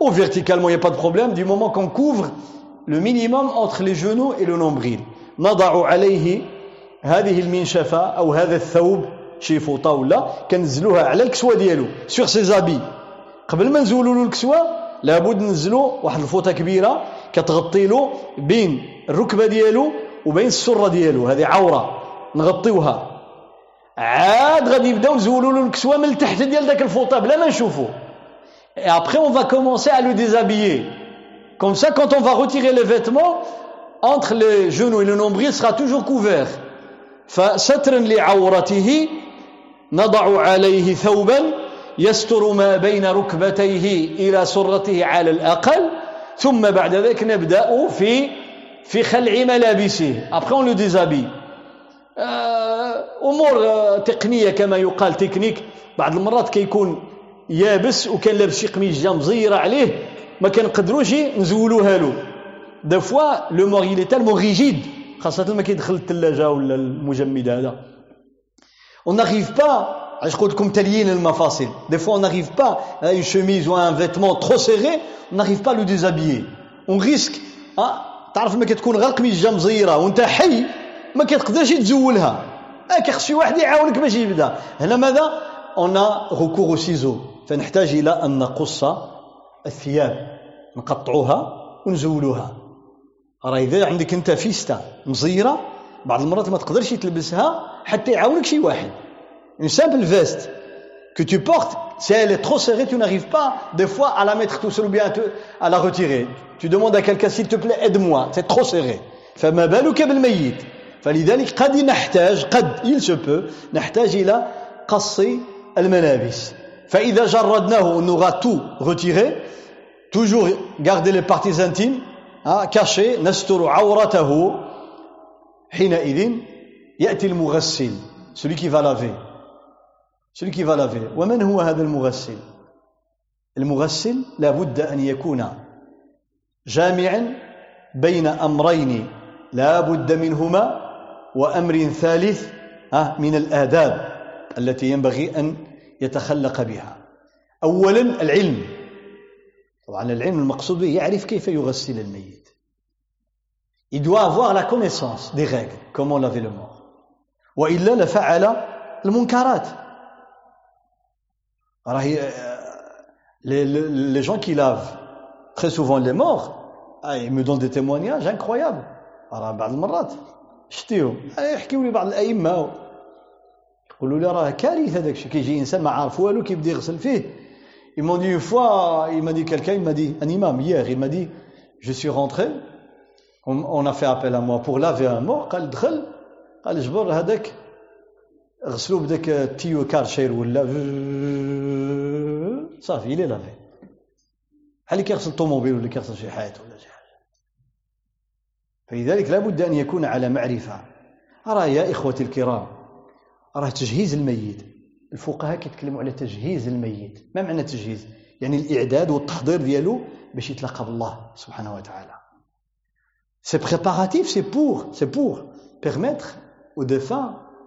A: ou verticalement, il n'y a pas de problème, du moment qu'on couvre le minimum entre les genoux et le nombril. نضع عليه هذه المنشفة أو هذا الثوب شي فوطة ولا كنزلوها على الكسوة ديالو سور سي زابي قبل ما نزولوا له الكسوة لابد نزلوا واحد الفوطة كبيرة كتغطي له بين الركبة ديالو وبين السرة ديالو هذه عورة نغطيوها عاد غادي نبداو نزولوا له الكسوة من التحت ديال داك الفوطة بلا ما نشوفوه Et après, on va commencer à le déshabiller. Comme ça, quand on va retirer les vêtements, entre les genoux et le nombril sera toujours couvert. فسترا لعورته نضع عليه ثوبا يستر ما بين ركبتيه إلى سرته على الأقل ثم بعد ذلك نبدأ في في خلع ملابسه. Après on le déshabille. أمور تقنية كما يقال تكنيك. بعض المرات كيكون يابس وكان لابس شي قميص جا مزيره عليه ما كنقدروش نزولوها له. des fois le mort il est tellement rigide. خاصة ما كيدخل الثلاجة ولا المجمد هذا. On n'arrive pas دي فوا on n'arrive pas à une chemise ou un vêtement trop serré on n'arrive pas à le déshabiller. On risque آه تعرف ما كتكون غير قميص جا مزيره وانت حي ما كتقدرش تزولها. آه كيخص شي واحد يعاونك باش يبدأ. هنا ماذا؟ Recours aux ciseaux فنحتاج إلى أن نقص الثياب. نقطعوها ونزولوها راه إذا عندك أنت فيستا مزيرة بعض المرات ما تقدرش تلبسها حتى يعاونك شي واحد. une simple veste que tu portes si elle est trop serrée tu n'arrives pas des fois à la mettre tout seul ou bien à la retirer tu demandes à quelqu'un s'il te plaît aide-moi c'est trop serré فما بالك بالميت فلذلك قد نحتاج قد il se peut نحتاج إلى قص الملابس فإذا جردناه on aura tout retiré toujours garder les parties intimes hein, cachées نستر عورته حينئذ يأتي المغسل celui qui va laver Celui qui va laver ومن هو هذا المغسل؟ المغسل لابد أن يكون جامعا بين أمرين لا بد منهما وأمر ثالث من الآداب التي ينبغي أن يتخلق بها. أولا العلم. طبعا العلم المقصود به يعرف كيف يغسل الميت. Il doit avoir la connaissance des règles, comment laver le mort. وإلا لفعل المنكرات. راهي les, les, les gens qui lavent très souvent les morts, ah, ils me donnent des témoignages incroyables. راه بعض المرات شتيهم يحكيوا لي بعض الأئمة يقولوا لي راه كارثه داك الشيء كيجي انسان ما عارف والو كيبدا يغسل فيه ils m'ont dit une fois il m'a dit quelqu'un il m'a dit un imam hier il m'a dit je suis rentré on, on a fait appel à moi pour laver un mort قال دخل قال جبر هذاك غسلوا بداك ال tuyau Kärcher ولا صافي est lavé بحال اللي كيغسل طوموبيل ولا كيغسل شي حاجة ولا شي حاجة؟ فلذلك لابد أن يكون على معرفة. أرى يا إخوتي الكرام راه تجهيز الميت. الفقهاء كيتكلموا على تجهيز الميت. ما معنى تجهيز؟ يعني الإعداد والتحضير ديالو باش يتلاقى بالله سبحانه وتعالى. ces préparatifs c'est pour c'est pour permettre aux défunts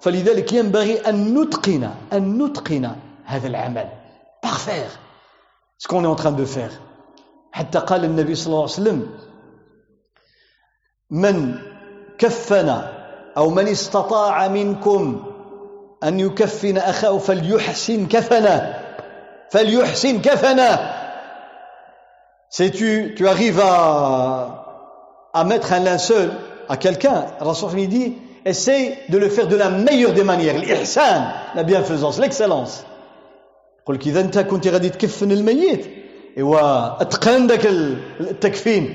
A: فلذلك ينبغي أن نتقن أن نتقن هذا العمل. Parfaire. Ce qu'on est en train de faire. حتى قال النبي صلى الله عليه وسلم من كفن أو من استطاع منكم أن يكفن أخاه فليحسن كفنه فليحسن كفنه Si tu, tu arrives à, à mettre un linceul à quelqu'un, Rasul dit, essaye de le faire de la meilleure des manières, l'ihsan, la bienfaisance, l'excellence. قل كذا انت كنت غادي تكفن الميت ايوا اتقن داك التكفين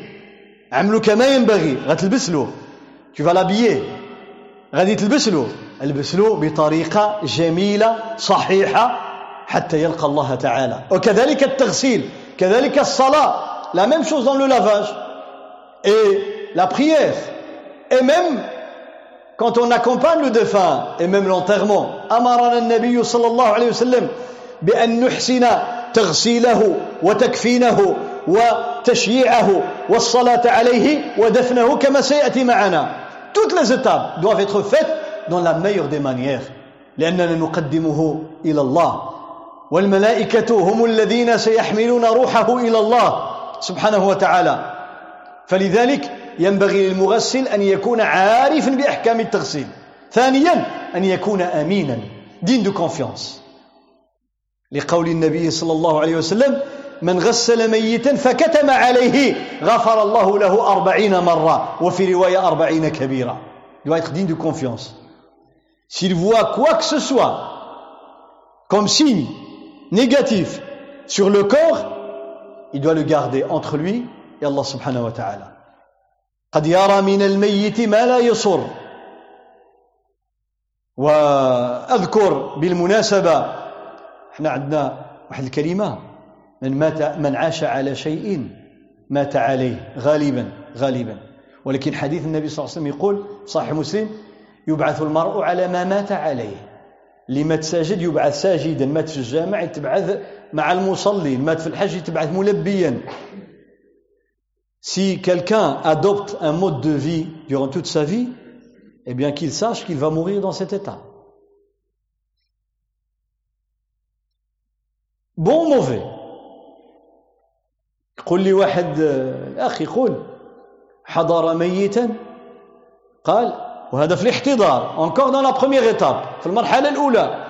A: عملو كما ينبغي غتلبس له tu vas l'habiller. غادي تلبس له البس له بطريقة جميلة صحيحة حتى يلقى الله تعالى وكذلك التغسيل كذلك الصلاة la même chose dans le lavage. Et la prière. Et même quand on accompagne le défunt et même l'enterrement أمرنا النبي صلى الله عليه وسلم بأن نحسن تغسيله وتكفينه وتشييعه والصلاة عليه ودفنه كما سيأتي معنا toutes les étapes doivent être faites dans la meilleure des manières. لأننا نقدمه إلى الله. والملائكة هم الذين سيحملون روحه إلى الله سبحانه وتعالى. فلذلك ينبغي للمغسل أن يكون عارفا بأحكام التغسيل. ثانيا أن يكون أمينا. digne de confiance لقول النبي صلى الله عليه وسلم من غسل ميتا فكتم عليه غفر الله له أربعين مرة. وفي رواية أربعين كبيرة. doit être digne de s'il voit quoi que ce soit comme signe négatif sur le corps il doit le garder entre lui et Allah subhanahu wa ta'ala. قد يرى من الميت ما لا يصر. وأذكر بالمناسبة إحنا عندنا واحد الكلمة من مات من عاش على شيء مات عليه. غالبا غالبا. ولكن حديث النبي صلى الله عليه وسلم يقول صحيح مسلم يبعث المرء على ما مات عليه. اللي مات ساجد يبعث ساجدا مات في الجامع يتبعث مع المصلين مات في الحج يتبعث ملبيا. Si quelqu'un adopte un mode de vie durant toute sa vie, eh bien qu'il sache qu'il va mourir dans cet état. Bon ou mauvais? قل لي واحد أخي يقول حضر ميتا. قال وهذا في الاحتضار encore dans la première étape في المرحلة الأولى.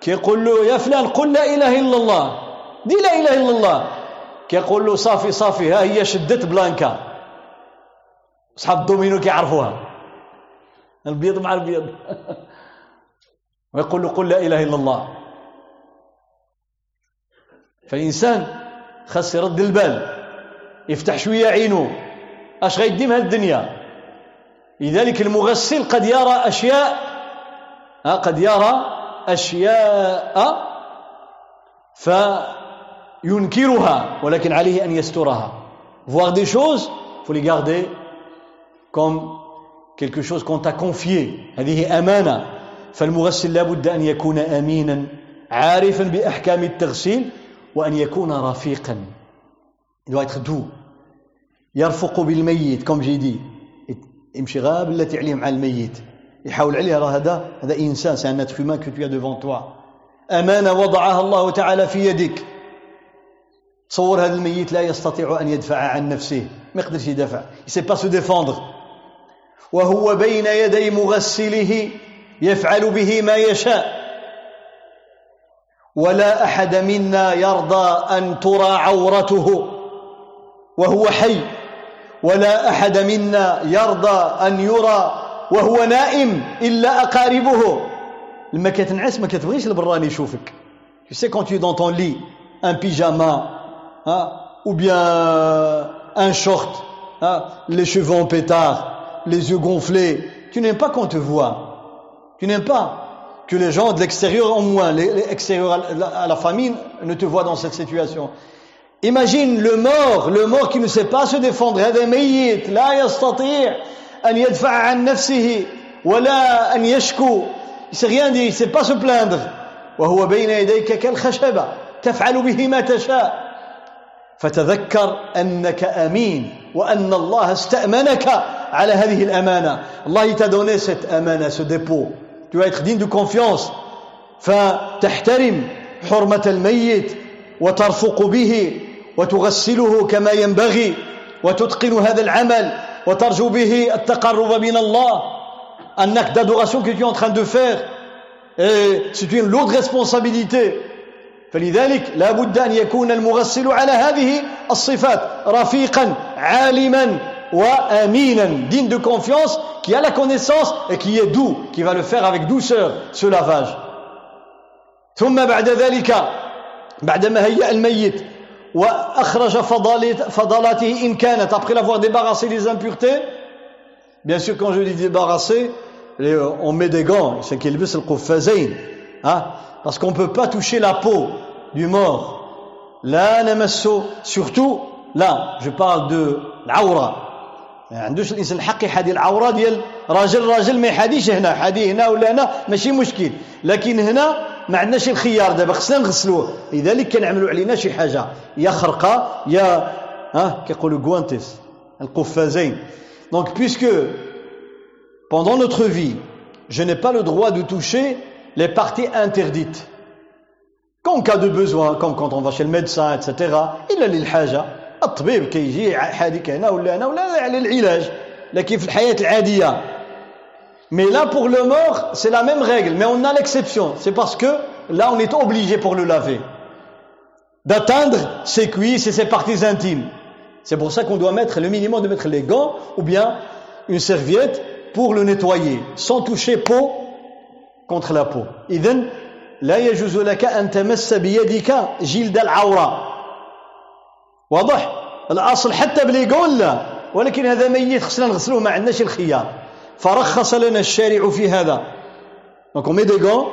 A: كيقول له يا فلان قل لا إله إلا الله. dis لا إله إلا الله. كيقول له صافي صافي ها هي شدت blanca. أصحاب الدومينو كيعرفوها. البيض مع البيض. ويقول له قل لا إله إلا الله. فالانسان خاص يرد البال يفتح شوية عينه أش غيدي من الدنيا لذلك المغسل قد يرى أشياء قد يرى أشياء فينكرها ولكن عليه أن يسترها. Voir des choses faut les garder comme quelque chose qu'on t'a confié. هذه أمانة. فالمغسل لابد أن يكون أمينا عارفا بأحكام التغسيل وأن يكون رفيقا. Il doit être doux. يرفق بالميت comme dit. يمشي غاب التي عليه مع الميت. يحاول عليه راه هذا هذا إنسان c'est un être humain que t'as devant toi. أمانة وضعها الله تعالى في يدك. تصور هذا الميت لا يستطيع أن يدفع عن نفسه. ما يقدرش يدافع. il sait pas se défendre وهو بين يدي مغسله يفعل به ما يشاء. ولا أحد منا يرضى أن ترى عورته وهو حي. ولا أحد منا يرضى أن يرى وهو نائم إلا أقاربه. لما كتنعس ما كتبغيش البراني يشوفك. Tu sais quand tu es dans ton lit un pyjama hein, ou bien un short hein, les cheveux en pétard les yeux gonflés tu n'aimes pas qu'on te voit tu n'aimes pas que les gens de l'extérieur au moins l'extérieur à la famille ne te voient dans cette situation Imagine le mort, le mort qui ne sait pas se défendre. هذا ميت لا يستطيع أن يدفع عن نفسه ولا أن يشكو. Il sait rien dire, il sait pas se plaindre. وهو بين يديك كالخشبة. تفعل به ما تشاء فتذكر أنك أمين وأن الله استأمنك على هذه الأمانة. الله يتدوني ست أمانة سو ديبو tu vas être digne de فتحترم حرمه الميت وترفق به وتغسله كما ينبغي وتتقن هذا العمل وترجو به التقرب من الله. انك d'adoration que tu es دو train de faire. Et c'est une lourde responsabilité. فلذلك لا بد أن يكون المغسل على هذه الصفات رفيقا عالما وأمينا digne de confiance qui a la connaissance et qui est doux qui va le faire avec douceur ce lavage ثم بعد ذلك بعدما هيأ الميت وأخرج فضلاته إن كانت après l'avoir débarrassé des impuretés bien sûr quand je dis débarrasser on met des gants c'est qu'il le القفازين hein parce qu'on ne peut pas toucher la peau Du mort. لا نمسه surtout là je parle de العورة ما عندوش الإنسان الحق يحادي العورة ديال راجل راجل ما يحاديش هنا. حادي هنا ولا هنا ماشي مشكل. لكن هنا ما عندناش الخيار. دابا خصنا نغسلوه. لذلك كنعملوا علينا شي حاجة. يا خرقة يا ها كيقولوا guantes القفازين. donc puisque pendant notre vie je n'ai pas le droit de toucher les parties interdites. comme cas de besoin comme quand on va chez le médecin etc الا للحاجه الطبيب كيجي حاديك هنا ولا هنا ولا على العلاج لكن في الحياه العاديه Mais là, pour le mort, c'est la même règle, mais on a l'exception. C'est parce que là, on est obligé pour le laver d'atteindre ses cuisses et ses parties intimes. C'est pour ça qu'on doit mettre le minimum de mettre les gants ou bien une serviette pour le nettoyer, sans toucher peau contre la peau. إذن لا يجوز لك أن تمس بيدك جلد العورة. واضح؟ الأصل حتى بليقول لا. ولكن هذا ميت خصنا نغسله ما عندناش الخيار. فرخص لنا الشارع في هذا. donc on met des gants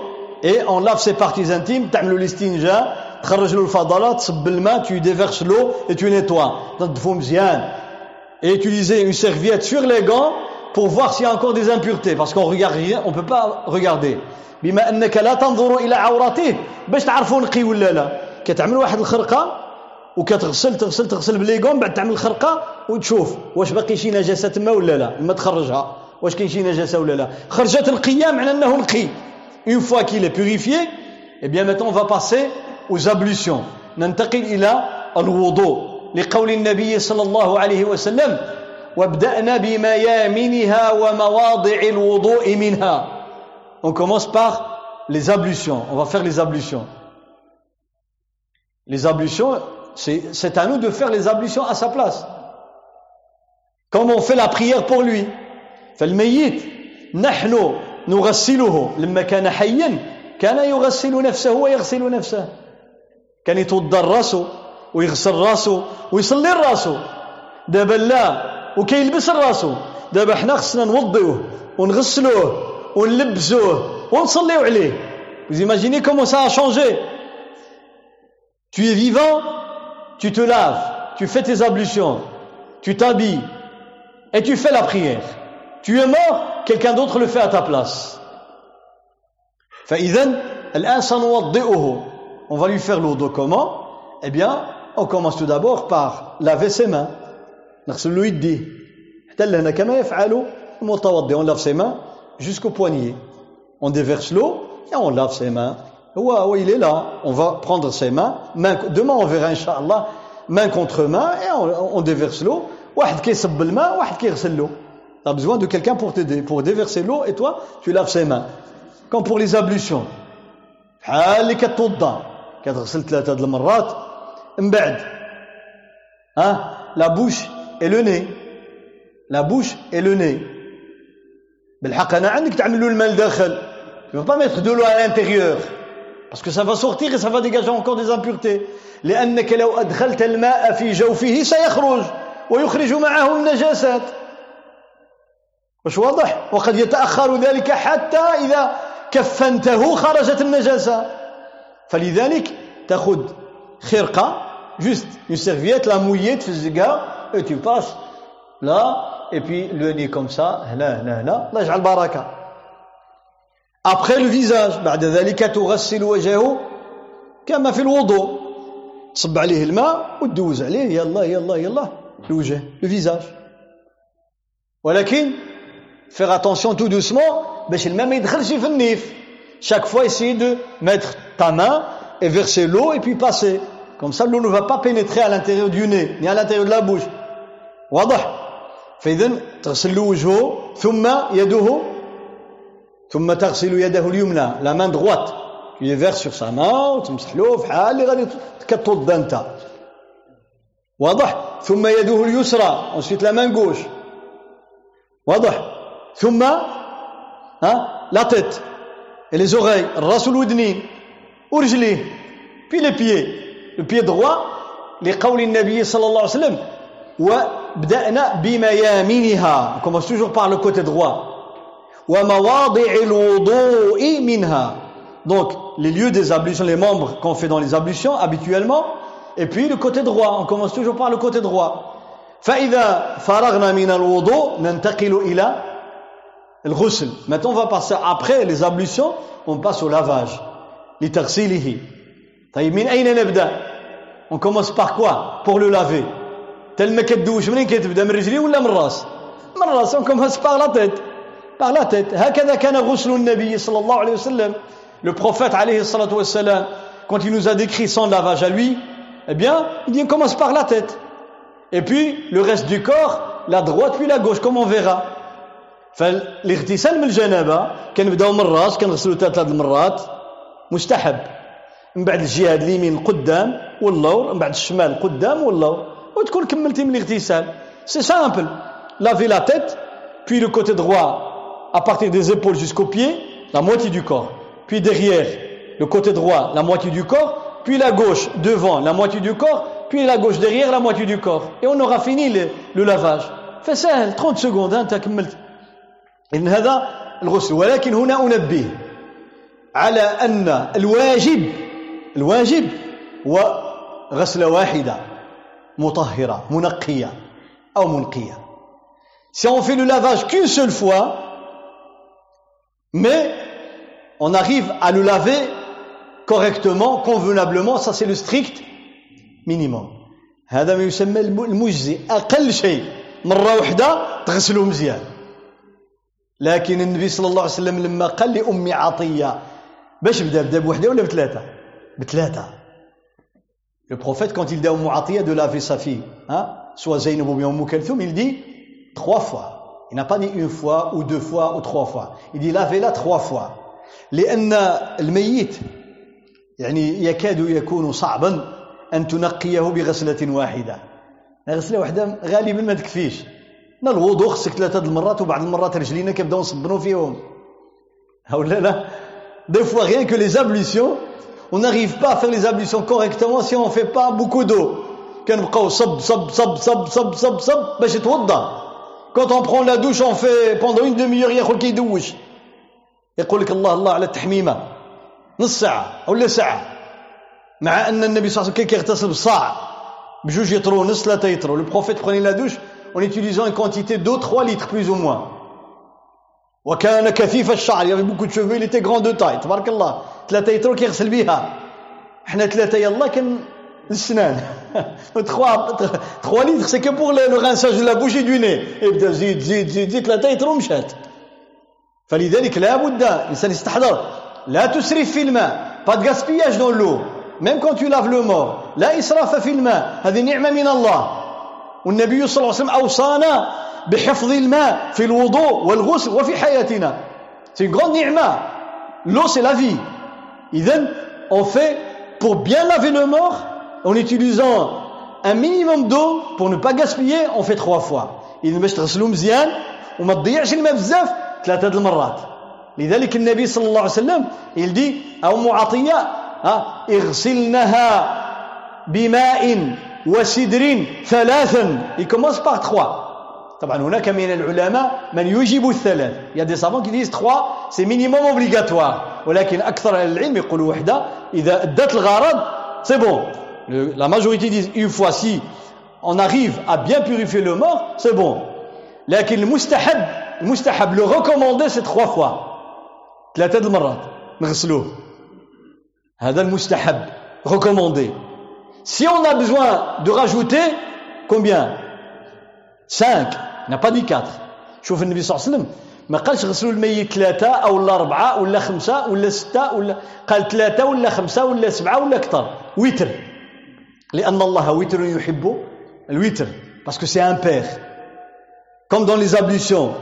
A: et on lave ses parties intimes تعملوا الاستنجاء تخرج له الفضلة تصب الماء tu déverses l'eau et tu nettoies تنظفوا مزيان. et utilisez une serviette sur les gants pour voir s'il y a encore des impuretés. Parce qu'on regarde rien on peut pas regarder. بما أنك لا تنظر إلى عورته. باش تعرفوا نقي ولا لا. كتعمل واحد الخرقة وكتغسل تغسل تغسل بليغون بعد تعمل الخرقه وتشوف واش باقي شي نجاسة تما ولا لا. ما تخرجها. واش كاين شي نجاسة ولا لا. خرجت القيام معنى أنه نقي une fois qu'il est purifié eh bien maintenant on va passer aux ننتقل إلى الوضوء. لقول النبي صلى الله عليه وسلم وابدأنا بميامنها ومواضع الوضوء منها. On commence par les ablutions. On va faire les ablutions. Les ablutions c'est à nous de faire les ablutions à sa place. Comme on fait la prière pour lui. فالميت نحن نغسله لما كان حيا كان يغسل نفسه ويغسل نفسه كان يتوضا راسه ويغسل راسه ويصلي راسه دابا لا وكيلبس راسه دابا حنا خصنا نوضيوه ونغسلوه ونلبسوه ونصليو عليه Vous imaginez comment ça a changé? Tu es vivant, tu te laves, tu fais tes ablutions, tu t'habilles et tu fais la prière. Tu es mort, quelqu'un d'autre le fait à ta place. On va lui faire l'eau comment? Eh bien, on commence tout d'abord par laver ses mains. On lave ses mains jusqu'au poignet on déverse l'eau et on lave ses mains هو هو il est là on va prendre ses mains main, demain on verra inchallah main contre main et on, on déverse l'eau واحد كيصب الماء واحد كيغسل له Tu as besoin de quelqu'un pour t'aider, pour déverser l'eau, et toi, tu laves ses mains. Comme pour les ablutions. حال كتوضا كتغسل ثلاثة د المرات من بعد ها لا بوش et le nez la bouche et le nez بالحق أنا عندك تعمل له الماء لداخل tu ne vas pas mettre de l'eau à l'intérieur. Parce que ça va sortir et لأنك لو أدخلت الماء في جوفه سيخرج ويخرج معه النجاسات. مش واضح؟ وقد يتأخر ذلك حتى إذا كفنته خرجت النجاسة. فلذلك تأخذ خرقة juste une serviette la mouiller في الزقا et passes là et puis le nez comme ça هنا هنا هنا الله يجعل بركة après le visage بعد ذلك تغسل وجهه كما في الوضوء تصب عليه الماء وتدوز عليه يلا يلا يلا الوجه لو فيزاج ولكن faire attention tout doucement باش الماء ما يدخلش في النيف chaque fois essayer de mettre ta main et verser l'eau et puis passer comme ça l'eau ne va pas pénétrer à l'intérieur du nez ni à l'intérieur de la bouche واضح فإذا تغسل وجهه ثم يده ثم تغسل يده اليمنى main droite. Tu les verses sur sa main وتمسح له في حال اللي غادي كتوضا أنت. واضح؟ ثم يده اليسرى ensuite la main gauche. واضح؟ ثم ها؟ tête. Et les oreilles الرأس والودنين. ورجليه. Puis les pieds. Le pied droit لقول النبي صلى الله عليه وسلم. وبدأنا بميامنها on commence toujours par le côté droit ومواضع الوضوء منها donc les lieux des ablutions les membres qu'on fait dans les ablutions habituellement et puis le côté droit on commence toujours par le côté droit فإذا فرغنا من الوضوء ننتقل إلى الغسل maintenant on va passer après les ablutions on passe au lavage لتغسيله طيب من أين نبدأ on commence par quoi pour le laver Tel ما كدوش منين كتبدا؟ من رجلي ولا من الراس من on commence par la tête par la tête هكذا كان غسل النبي صلى الله عليه وسلم. Le prophète عليه الصلاة والسلام quand il nous a décrit son lavage à lui eh bien il dit on commence par la tête et puis le reste du corps la droite puis la gauche comme on verra. فالاغتسال من الجنابه كنبداو من الراس كنغسلو ثلاث مرات مستحب من بعد الجهه اليمين القدام واللور من بعد الشمال القدام واللور وتكون كملتي من الاغتسال سي سامبل لافي لا تيت puis le côté droit à partir des épaules jusqu'aux pieds la moitié du corps puis derrière le côté droit la moitié du corps puis la gauche devant la moitié du corps puis la gauche derrière la moitié du corps et on aura fini le, le lavage فسهل 30 secondes انت كملت إن هذا الغسل ولكن هنا أنبه على أن الواجب الواجب هو غسلة واحدة مطهرة منقية أو منقية. Si on fait le lavage qu'une seule fois, mais on arrive à le laver correctement, convenablement, ça c'est le strict minimum. هذا ما يسمى المجزي. أقل شيء مرة واحدة تغسله مزيان. لكن النبي صلى الله عليه وسلم لما قال لأم عطية باش بدا بدا بوحدة ولا بثلاثة؟ بثلاثة. Le prophète, quand il dit à Umm Atiyah de laver sa fille, hein, soit Zainab ou bien Umm il dit trois fois. Il n'a pas dit une fois ou deux fois ou trois fois. Il dit lavez-la trois fois. لأن الميت يعني يكاد يكون صعبا أن تنقيه بغسلة واحدة. غسلة واحدة غالبا ما تكفيش. لا الوضوء خصك ثلاثة المرات وبعض المرات رجلينا كيبداو نصبنوا فيهم ولا لا deux fois rien que les ablutions on n'arrive pas à faire les ablutions correctement si on fait pas beaucoup d'eau كنبقاو صب صب صب صب صب صب صب باش يتوضا quand on prend la douche on fait pendant une demi-heure يا خو كيدوش يقول لك الله الله على التحميمه نص ساعه ولا ساعه مع ان النبي صلى الله عليه وسلم كان كيغتسل بصاع بجوج يطرو نص ثلاثه يطرو le prophète prenait la douche en utilisant une quantité d'eau 3 litres plus ou moins. وكان كثيف الشعر il y avait beaucoup de cheveux il était grand de taille تبارك الله ثلاثة يترو كيغسل بيها. إحنا ثلاثة يلا كان السنان. 3 3 litres c'est que pour le, le rinçage de la bouche et du nez. يبدا زيد زيد زيد زيد ثلاثة يترو مشات. فلذلك لا بد الإنسان يستحضر. لا تسرف في الماء. De gaspillage dans l'eau. Même quand tu laves le mort. لا إسراف في الماء. هذه نعمة من الله. والنبي صلى الله عليه وسلم أوصانا بحفظ الماء في الوضوء والغسل وفي حياتنا. C'est une grande ni'ma l'eau c'est la vie إذن on fait pour bien laver le mort en utilisant un minimum d'eau pour ne pas gaspiller on fait trois fois إذن باش تغسلوا مزيان وما تضيعش الماء بزاف ثلاثة المرات لذلك النبي صلى الله عليه وسلم il dit à أم عطية اغسلنها بماء وسدر ثلاثا il commence par trois il y a des savants qui disent trois c'est minimum obligatoire ولكن أكثر العلم يقولوا وحدة إذا أدت الغرض c'est bon la majorité disent une fois si on arrive à bien purifier le mort c'est bon لكن المستحب المستحب le recommandé c'est trois fois ثلاثة المرات نغسلوه هذا المستحب recommandé Si on a besoin de rajouter, combien 5 n'a pas dit 4 شوف النبي صلى الله عليه وسلم ما قالش غسلوا الميت ثلاثة أو أربعة ولا خمسة ولا ستة ولا قال ثلاثة ولا خمسة ولا سبعة ولا أكثر وتر لأن الله وتر يحب الوتر parce que c'est impair comme dans les ablutions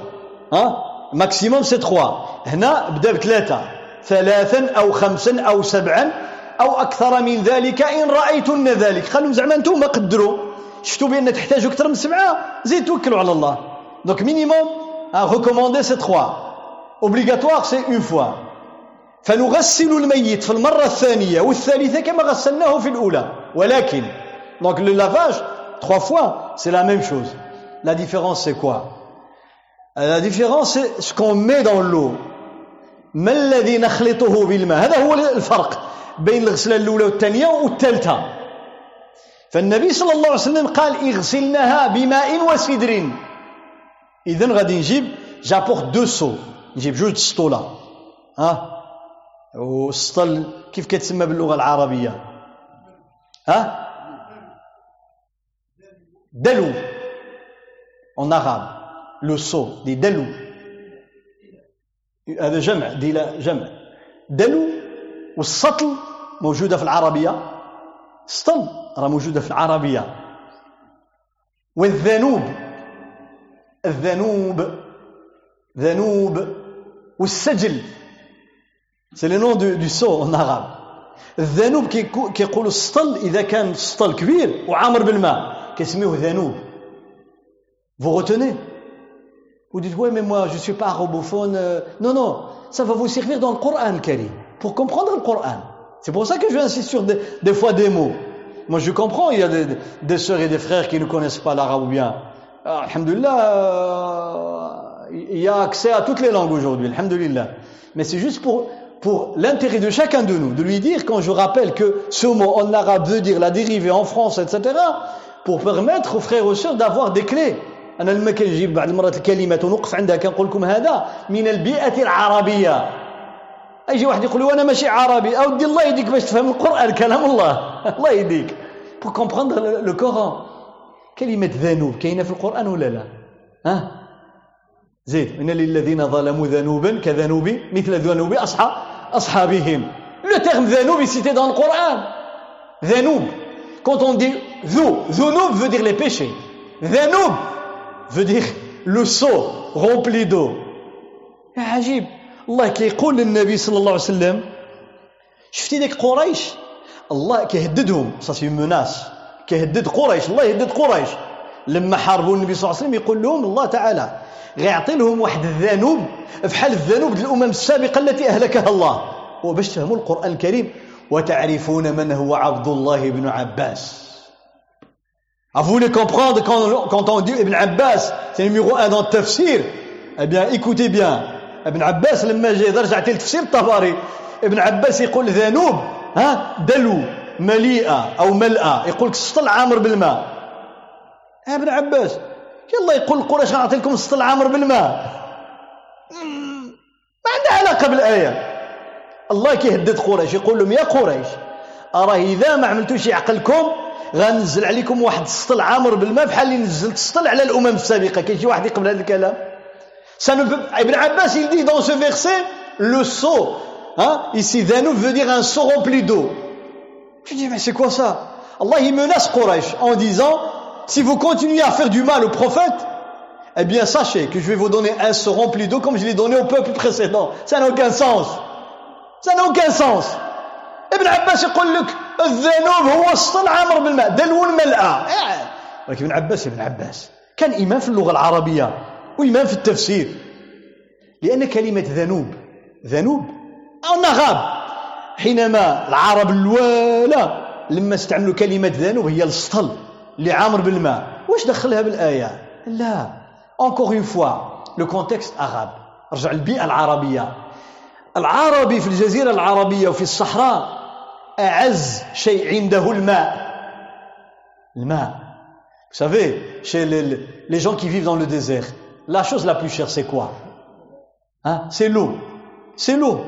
A: ها maximum c'est 3 هنا بدا بثلاثة ثلاثا أو خمسا أو سبعا أو أكثر من ذلك إن رأيتن ذلك قالوا زعما أنتم قدروا شفتوا بأن تحتاجوا أكثر من سبعة؟ زيد توكلوا على الله. donc minimum recommandé c'est trois. Obligatoire c'est une fois. فنغسل الميت في المرة الثانية والثالثة كما غسلناه في الأولى. ولكن le lavage trois fois c'est la même chose. La différence c'est quoi? La différence c'est ce qu'on met dans l'eau. ما الذي نخلطه بالماء؟ هذا هو الفرق بين الغسلة الأولى والثانية والثالثة فالنبي صلى الله عليه وسلم قال اغسلنها بماء وسدر. إذن غادي نجيب j'apporte deux seaux. نجيب جوج سطولا ها؟ والسطل كيف كتسمى باللغة العربية؟ ها؟ دلو. En arabe. Le seau des دلو هذا جمع دي جمع. دلو والسطل موجودة في العربية. سطل. راه موجودة في العربية والذنوب الذنوب ذنوب والسجل سي لي نون دو سو ان arabe الذنوب كيقولوا السطل اذا كان السطل كبير وعامر بالماء كيسميوه ذنوب vous retenez vous dites ouais mais moi je suis pas arabophone non non ça va vous servir dans le Coran Karim pour comprendre le Coran c'est pour ça que je insiste sur des, des fois des mots moi je comprends il y a des, des sœurs et des frères qui ne connaissent pas l'arabe ou bien ah, alhamdulillah, il y a accès à toutes les langues aujourd'hui, alhamdulillah. Mais c'est juste pour, pour l'intérêt de chacun de nous, de lui dire, quand je rappelle que ce mot en arabe veut dire la dérivée en France, etc., pour permettre aux frères et aux sœurs d'avoir des clés. أنا لما كنجيب بعض المرات الكلمات ونوقف عندها كنقول لكم هذا من البيئة العربية يجي واحد يقول لي أنا ماشي عربي أودي الله يهديك باش تفهم القرآن كلام الله. الله يهديك pour comprendre le Coran. كلمة ذنوب كاينة في القرآن ولا لا؟ ها؟ زيد إن للذين ظلموا ذنوبا كذنوب مثل ذنوب أصحاب أصحابهم. Le terme ذنوب dans le Coran. ذنوب. Quand on dit ذو ذنوب veut dire les péchés. ذنوب veut dire le seau rempli d'eau. عجيب. الله كيقول للنبي صلى الله عليه وسلم شفتي ديك قريش؟ الله كيهددهم. سا سي مناس كيهدد قريش الله يهدد قريش. لما حاربوا النبي صلى الله عليه وسلم يقول لهم الله تعالى غيعطي لهم واحد الذنوب بحال الذنوب الأمم السابقة التي أهلكها الله. وباش تفهموا القرآن الكريم وتعرفون من هو عبد الله بن عباس. À vous les comprendre quand, quand on dit Ibn Abbas, c'est numéro un dans le tafsir. Eh bien, écoutez bien. Ibn Abbas, لما جاي رجعت لتفسير الطبري ابن عباس يقول ذنوب ها؟ دلو مليئة أو ملأة يقول السطل عامر بالماء. يا ابن عباس؟ يلا يقول قريش نعطي لكم السطل عامر بالماء. ما عندها علاقة بالآية. الله كيهدد قريش يقول لهم يا قريش أراه إذا ما عملتوش عقلكم غنزل عليكم واحد السطل عامر بالماء بحال اللي نزلت السطل على الأمم السابقة. كاين شي واحد يقبل هذا الكلام؟ ابن Abbas il dit dans ce verset le seau hein, ici Dhanoub veut dire un seau rempli d'eau Je dis, mais c'est quoi ça Allah, il menace Quraysh en disant, si vous continuez à faire du mal au prophète, eh bien, sachez que je vais vous donner un seau rempli d'eau comme je l'ai donné au peuple précédent. Ça n'a aucun sens. Ça n'a aucun sens. ابن عباس يقول لك الذنوب هو السطل عامر بالماء دلو الملأة ولكن ابن عباس ابن عباس كان إمام في اللغة العربية وإمام في التفسير. لأن كلمة ذنوب ذنوب أو نغاب. حينما العرب الوالى لما استعملوا كلمة ذنوب هي السطل عامر بالماء واش دخلها بالآية؟ لا. Encore une fois le contexte arabe. رجع البيئة العربية. العربي في الجزيرة العربية وفي الصحراء أعز شيء عنده الماء. الماء. Vous savez, chez les, les gens qui vivent dans le désert, la chose la plus chère, c'est quoi hein C'est l'eau. C'est l'eau.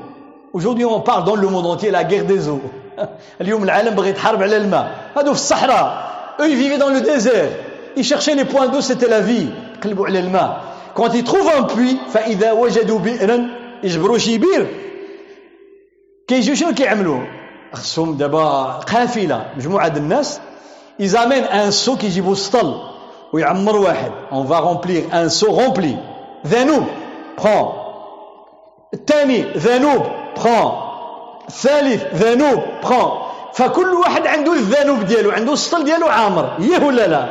A: Aujourd'hui, on parle dans le monde entier la guerre des eaux. اليوم العالم بغى يتحارب على الماء هادو في الصحراء eux ils vivaient dans le désert ils cherchaient les points d'eau c'était la vie قلبوا على الماء quand ils trouvent un puits فاذا وجدوا بئرا يجبروا شي بير كيجيو شنو كيعملوا خصهم دابا قافله مجموعه د الناس ils amènent un seau كيجيبوا سطل ويعمر واحد on va remplir un seau rempli ذنوب بخون الثاني ذنوب بخون الثالث ذنوب بخون فكل واحد عنده الذنوب ديالو عنده السطل ديالو عامر ياه ولا لا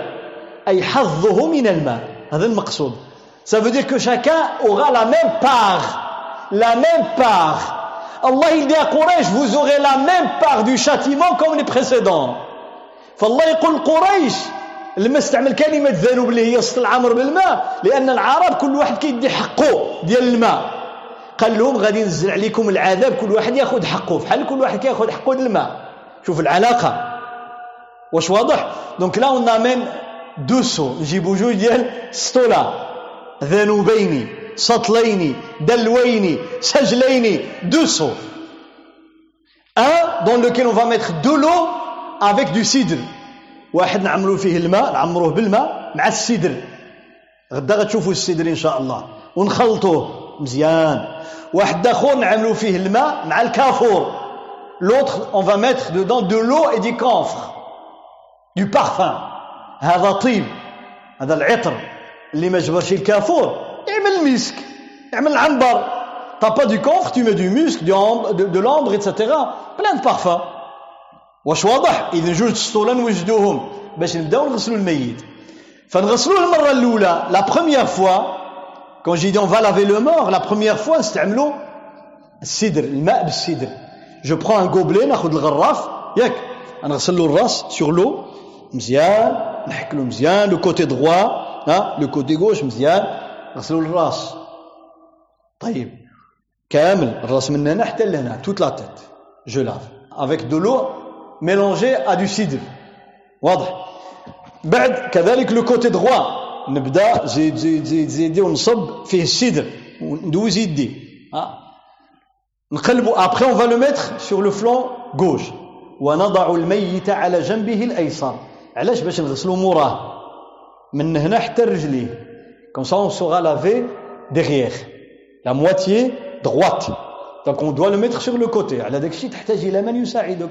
A: اي حظه من الماء هذا المقصود ça veut dire que chacun aura la même part la même part الله il dit قريش vous aurez la même part de châtiment comme les précédents فالله يقول قريش لما استعمل كلمة ذنوب اللي هي سطل عامر بالماء لأن العرب كل واحد كيدي حقه ديال الماء. قال لهم غادي ننزل عليكم العذاب كل واحد ياخذ حقه بحال كل واحد كياخذ حقه الماء. شوف العلاقة. واش واضح؟ donc là on amène deux seaux نجيبو جوج ديال سطولا. ذنوبين سطلين دلوين سجلين. deux seaux un dans lequel on va mettre de l'eau avec du sidr واحد نعملو فيه الماء نعمروه بالماء مع السدر. غدا غتشوفوا السدر إن شاء الله. ونخلطوه. مزيان. واحد آخر نعملوا فيه الماء مع الكافور. L'autre on va mettre dedans de l'eau et du camphre. Du parfum. هذا طيب هذا العطر اللي ما جبرش الكافور اعمل المسك اعمل العنبر t'as pas du camphre tu mets du musc de l'ambre etc plein de parfums. واش واضح؟ إذا جوج سطوله نوجدوهم باش نبداو نغسلوا الميت. فنغسلوه المرة الأولى لا بروميير فوا Quand j'ai dit on va laver le mort, la première fois, نستعملوا السدر الماء بالسدر. Je prends un gobelet, ناخذ الغراف, ياك. نغسل له الراس sur l'eau, مزيان, نحك له مزيان, le côté droit, ها, le côté gauche مزيان, نغسل له الراس. طيب. كامل. الراس من هنا حتى لهنا. Toute la tête. Je lave. Avec de l'eau mélangée à du sidr. واضح. بعد كذلك le côté droit. نبدا زيد زيد زيد زيدي ونصب فيه السدر وندوز يدي ها نقلبوا après on va le mettre sur le flanc gauche ونضع الميت على جنبه الايسر علاش باش نغسلو موراه من هنا حتى رجليه comme ça on aura lavé derrière la moitié droite donc on doit le mettre sur le côté على داك الشيء تحتاج إلى من يساعدك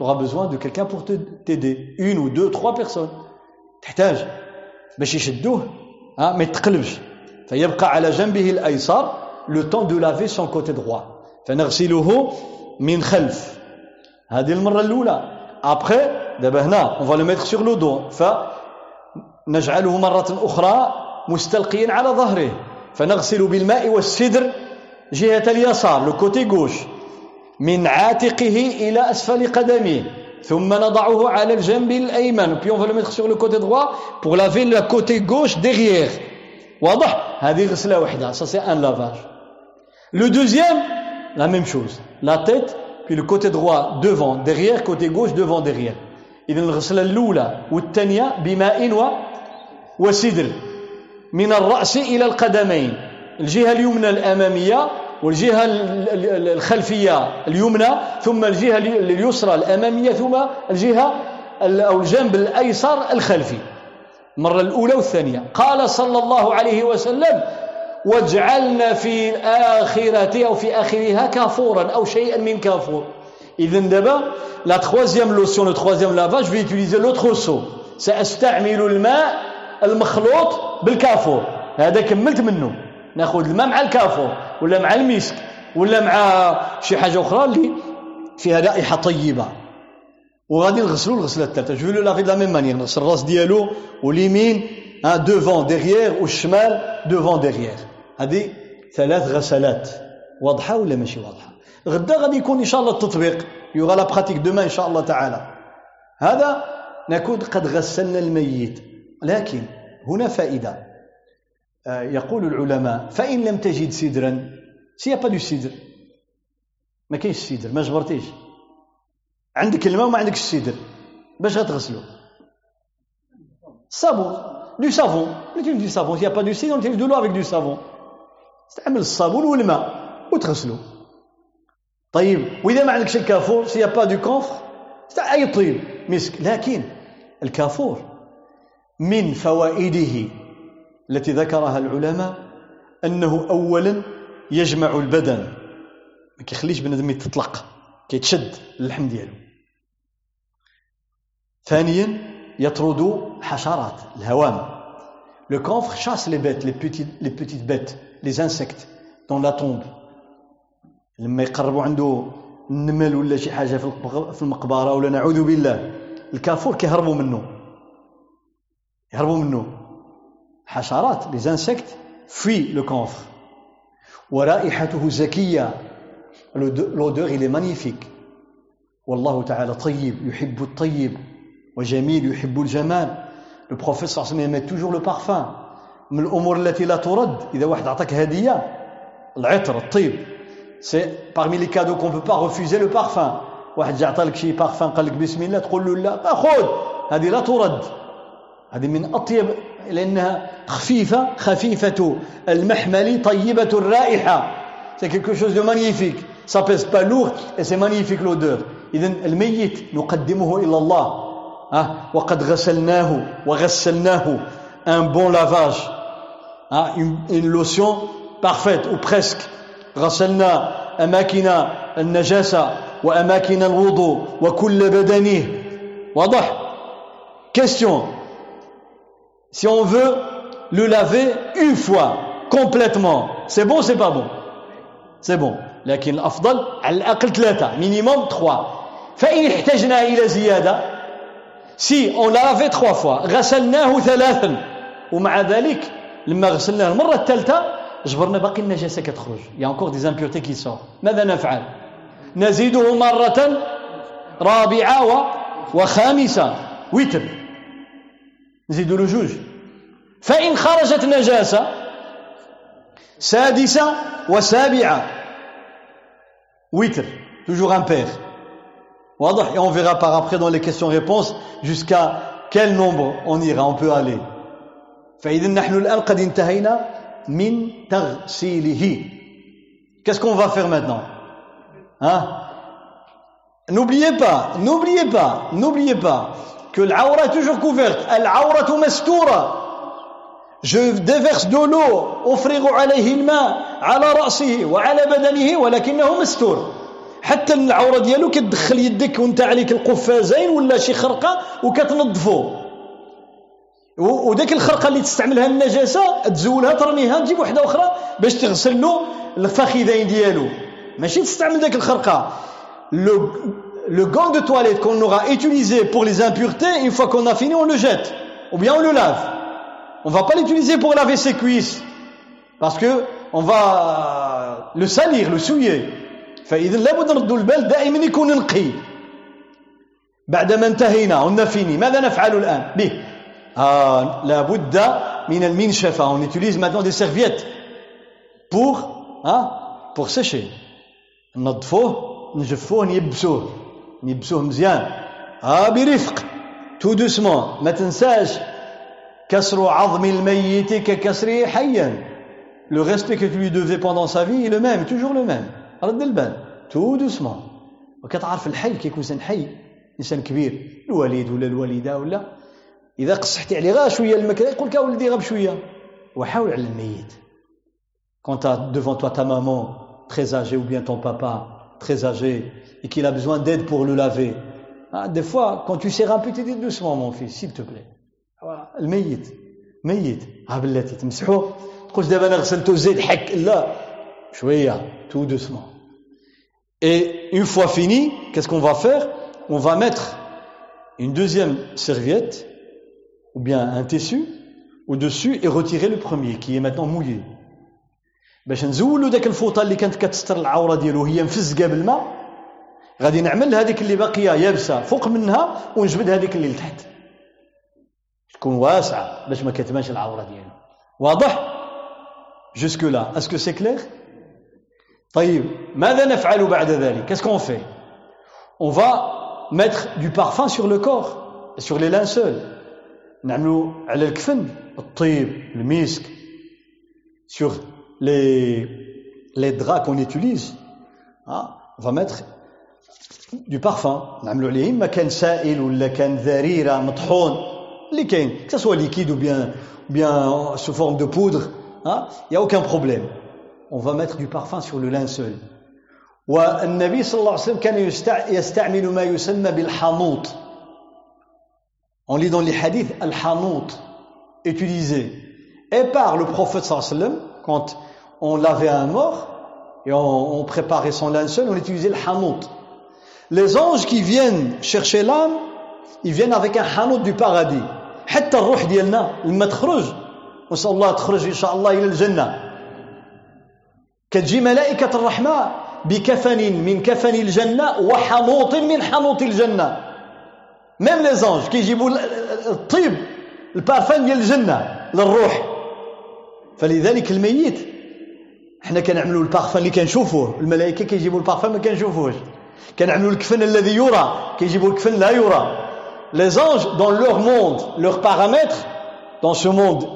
A: tu auras besoin de quelqu'un pour t'aider. Une ou deux trois personnes. تحتاج باش يشدوه ها ما يتقلبش فيبقى على جنبه الايسر le temps de laver son côté droit فنغسله من خلف هذه المره الاولى ابخي دابا هنا on va le mettre sur le dos فنجعله مره أخرى مستلقيا على ظهره فنغسل بالماء والسدر جهه اليسار le côté gauche من عاتقه إلى اسفل قدمه ثم نضعه على الجنب الأيمن puis on va le mettre sur le côté droit pour laver le côté gauche derrière واضح هذه غسلة واحدة ça c'est un lavage le deuxième la même chose la tête puis le côté droit devant derrière côté gauche devant derrière إذا الغسلة الأولى والثانية بماء و وسدر من الرأس إلى القدمين الجهة اليمنى الأمامية والجهة الخلفية اليمنى ثم الجهة اليسرى الأمامية ثم الجهة أو الجنب الأيسر الخلفي. المرة الأولى والثانية. قال صلى الله عليه وسلم واجعلنا في آخرة أو في آخرها كافورا أو شيئا من كافور. إذا دابا la lotion le troisième lavage je vais utiliser l'autre seau سأستعمل الماء المخلوط بالكافور. هذا كملت منه. ناخذ الماء مع الكافور. ولا مع المسك ولا مع شي حاجة أخرى اللي فيها رائحة طيبة. وغادي نغسلو الغسلة الثالثة. je le lave la même manière نغسل الراس ديالو واليمين devant derrière والشمال devant derrière هذه ثلاث غسلات. واضحة ولا ماشي واضحة؟ غدا غادي يكون إن شاء الله التطبيق. il y aura la pratique demain إن شاء الله تعالى. هذا نكون قد غسلنا الميت. لكن هنا فائدة. يقول العلماء فإن لم تجد سدرا si pas de sidr ما كاينش السدر ما جبرتيش. عندك الماء وما عندكش السدر باش غتغسلو. الصابون du savon utilisez du savon si pas de sidr utilisez de l'eau avec du savon استعمل الصابون والماء وتغسلو. طيب وإذا ما عندكش الكافور si pas de camphre أي طيب مسك. لكن الكافور من فوائده التي ذكرها العلماء أنه اولا يجمع البدن. ما كيخليش بنادم يتطلق كيتشد اللحم ديالو. ثانيا يطرد حشرات الهوام. Le camphre chasse les bêtes, les petites, les petites bêtes, les insectes dans la tombe. لما يقربوا عنده النمل ولا شي حاجة في المقبرة ولا نعوذ بالله الكافور كيهربوا منه. يهربوا منه. حشرات les insectes fuient le camphre. ورائحته زكية. L'odeur il est magnifique. والله تعالى طيب يحب الطيب. وجميل يحب الجمال. Le prophète صلى الله عليه وسلم يمت toujours le parfum. من الأمور التي لا ترد. إذا واحد عطاك هدية العطر الطيب. سي parmi les cadeaux qu'on peut pas refuser le parfum. واحد جا عطالك شي بارفان قال لك بسم الله تقول له لا خذ هذه لا ترد. هذه من أطيب لانها خفيفه خفيفه المحمل طيبه الرائحه c'est quelque chose de magnifique ça pèse pas lourd et c'est magnifique l'odeur اذا الميت نقدمه الى الله hein, وقد غسلناه وغسلناه un bon lavage hein, une, une lotion parfaite ou presque غسلنا أماكن النجاسة وأماكن الوضوء وكل بدنه واضح question Si on veut le laver une fois complètement. C'est bon c'est pas bon? C'est bon. لكن الأفضل على الأقل ثلاثة minimum trois. فإن احتجنا إلى زيادة si on l'a lavé trois fois غسلناه ثلاثا ومع ذلك لما غسلناه المره الثالثه جبرنا باقي النجاسه كتخرج y a encore des impuretés qui sortent ماذا نفعل نزيده مره رابعه و... وخامسه ويتر نزيدوا له جوج فان خرجت نجاسه سادسه وسابعه ويتر توجور ان بير واضح et on verra par après dans les questions-réponses jusqu'à quel nombre on ira on peut aller فإذا نحن الآن قد انتهينا من تغسيله qu'est-ce qu'on va faire maintenant hein n'oubliez pas n'oubliez pas n'oubliez pas que l'aura est toujours couverte. العورة مستورة je déverse de l'eau أفرغ عليه الماء على رأسه وعلى بدنه ولكنه مستور حتى العوره ديالو كتدخل يدك وانت عليك القفازين ولا شي خرقه وكتنظفو وداك الخرقه اللي تستعملها النجاسه تزولها ترميها تجيب وحده أخرى باش تغسل له الفخذين ديالو ماشي تستعمل داك الخرقه لو le gant de toilette qu'on aura utilisé pour les impuretés, une fois qu'on a fini, on le jette. Ou bien on le lave. On va pas l'utiliser pour laver ses cuisses. Parce que on va le salir, le souiller. فإذا لابد نردوا البال دائما يكون نقي بعدما انتهينا ونفيني ماذا نفعل الآن به آه لابد من المنشفة on utilise maintenant des serviettes pour hein, pour sécher ننظفوه نجفوه نيبسوه نيبسوه مزيان. آه برفق. tout doucement ما تنساش كسر عظم الميت ككسره حيا. Le respect lui devait pendant sa vie est le même toujours le même. رد البال. tout doucement وكتعرف الحي كيكون إنسان حي إنسان كبير. الوالد ولا الوالدة ولا. إذا قصحتي عليه غير شوية الماكله يقول لك ولدي غير بشويه وحاول على الميت. Devant toi ta maman très âgée ou bien ton papa très âgé et qu'il a besoin d'aide pour le laver ah, des fois quand tu serres un peu tu dis doucement mon fils s'il te plaît الميت ميت ها بلاتي تمسحوه تقولش دابا انا غسلته زيد حك لا شويه tout doucement Et une fois fini, qu'est-ce qu'on va faire On va mettre une deuxième serviette ou bien un tissu au-dessus et retirer le premier qui est maintenant mouillé. باش نزولوا داك الفوطة اللي كانت كتستر العورة ديالو هي مفزقه بالماء غادي نعمل هذيك اللي باقية يابسة فوق منها ونجبد هذيك اللي لتحت. تكون واسعة باش ما كتبانش العورة ديالو. واضح؟ jusque-là est-ce que c'est clair طيب ماذا نفعل بعد ذلك؟ Qu'est-ce qu'on fait On va mettre du parfum sur le corps, sur les linceuls. نعملوا على الكفن الطيب المسك sur les les draps qu'on utilise hein? on va mettre du parfum نعملوا عليه اما كان سائل ولا كان ذريره مطحون اللي كاين que ça soit liquide ou bien ou bien sous forme de poudre hein il y a aucun problème on va mettre du parfum sur le linceul والنبي صلى الله عليه وسلم كان يستعمل ما يسمى بالحنوط on lit dans les hadiths al-hanout utilisé et par le prophète sallallahu alayhi wa sallam quand on lavait un mort et on, on préparait son linceul on utilisait le hanout les anges qui viennent chercher l'âme ils viennent avec un hanout du paradis. حتى الروح ديالنا لما تخرج ونسأل الله تخرج ان شاء الله إلى الجنه كتجي ملائكه الرحمه بكفن من كفن الجنه وحنوط من حنوط الجنه même les anges كيجيبوا الطيب البارفان ديال الجنه للروح فلذلك الميت حنا كنعملوا البارفان اللي كنشوفوه الملائكه كيجيبوا البارفان ما كنشوفوهش كنعملوا الكفن الذي يرى كيجيبوا الكفن لا يرى les anges dans leur monde leurs paramètres dans ce monde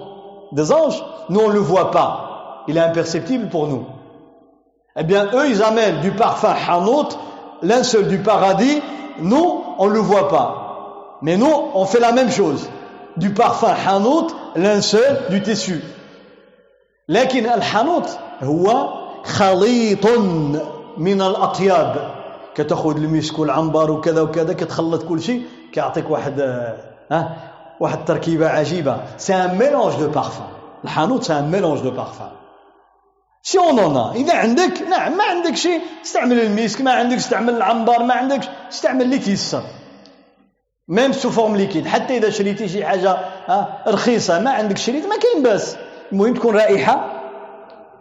A: des anges nous on le voit pas il est imperceptible pour nous eh bien eux ils amènent du parfum hanout l'un seul du paradis nous on le voit pas mais nous on fait la même chose du parfum hanout l'un seul du tissu لكن الحنوط هو خليط من الأطياب. كتأخذ المسك والعنبر وكذا وكذا كتخلط كل شيء كيعطيك واحد ها واحد التركيبه عجيبة. c'est un mélange de parfum الحنوط c'est un mélange de parfum c'est un un إذا عندك نعم ما عندك شيء استعمل المسك ما عندك استعمل العنبر ما عندك استعمل اللي تيسر même sous forme liquide حتى إذا شريتي شي حاجة رخيصة ما عندك شريت ما كاين باس المهم تكون رائحة.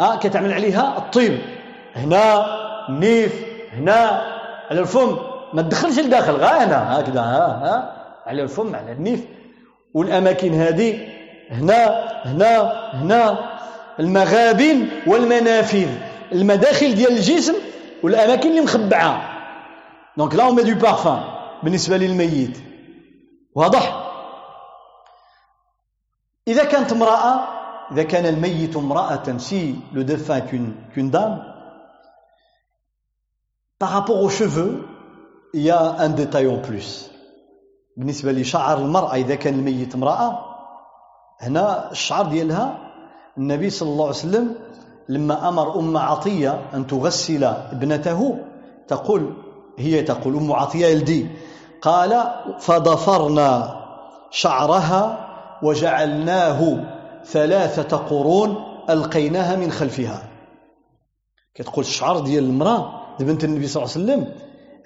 A: ها كتعمل عليها الطيب هنا نيف هنا على الفم. ما تدخلش لداخل غا هنا هكذا ها ها على الفم على النيف. والأماكن هذه هنا هنا هنا المغابن والمنافذ المداخل ديال الجسم والأماكن اللي مخبعة. donc là on le parfume بالنسبة للميت. واضح؟ إذا كانت امرأة اذا كان الميت امرأة سي لو défunt qu'une dame. Par rapport aux cheveux il y a بالنسبة لشعر المرأة إذا كان الميت امرأة هنا الشعر ديالها النبي صلى الله عليه وسلم لما أمر أم عطية أن تغسل ابنته تقول هي تقول أم عطية يلدي قال فضفرنا شعرها وجعلناه ثلاثة قرون ألقيناها من خلفها. كتقول الشعر ديال المرأة بنت النبي صلى الله عليه وسلم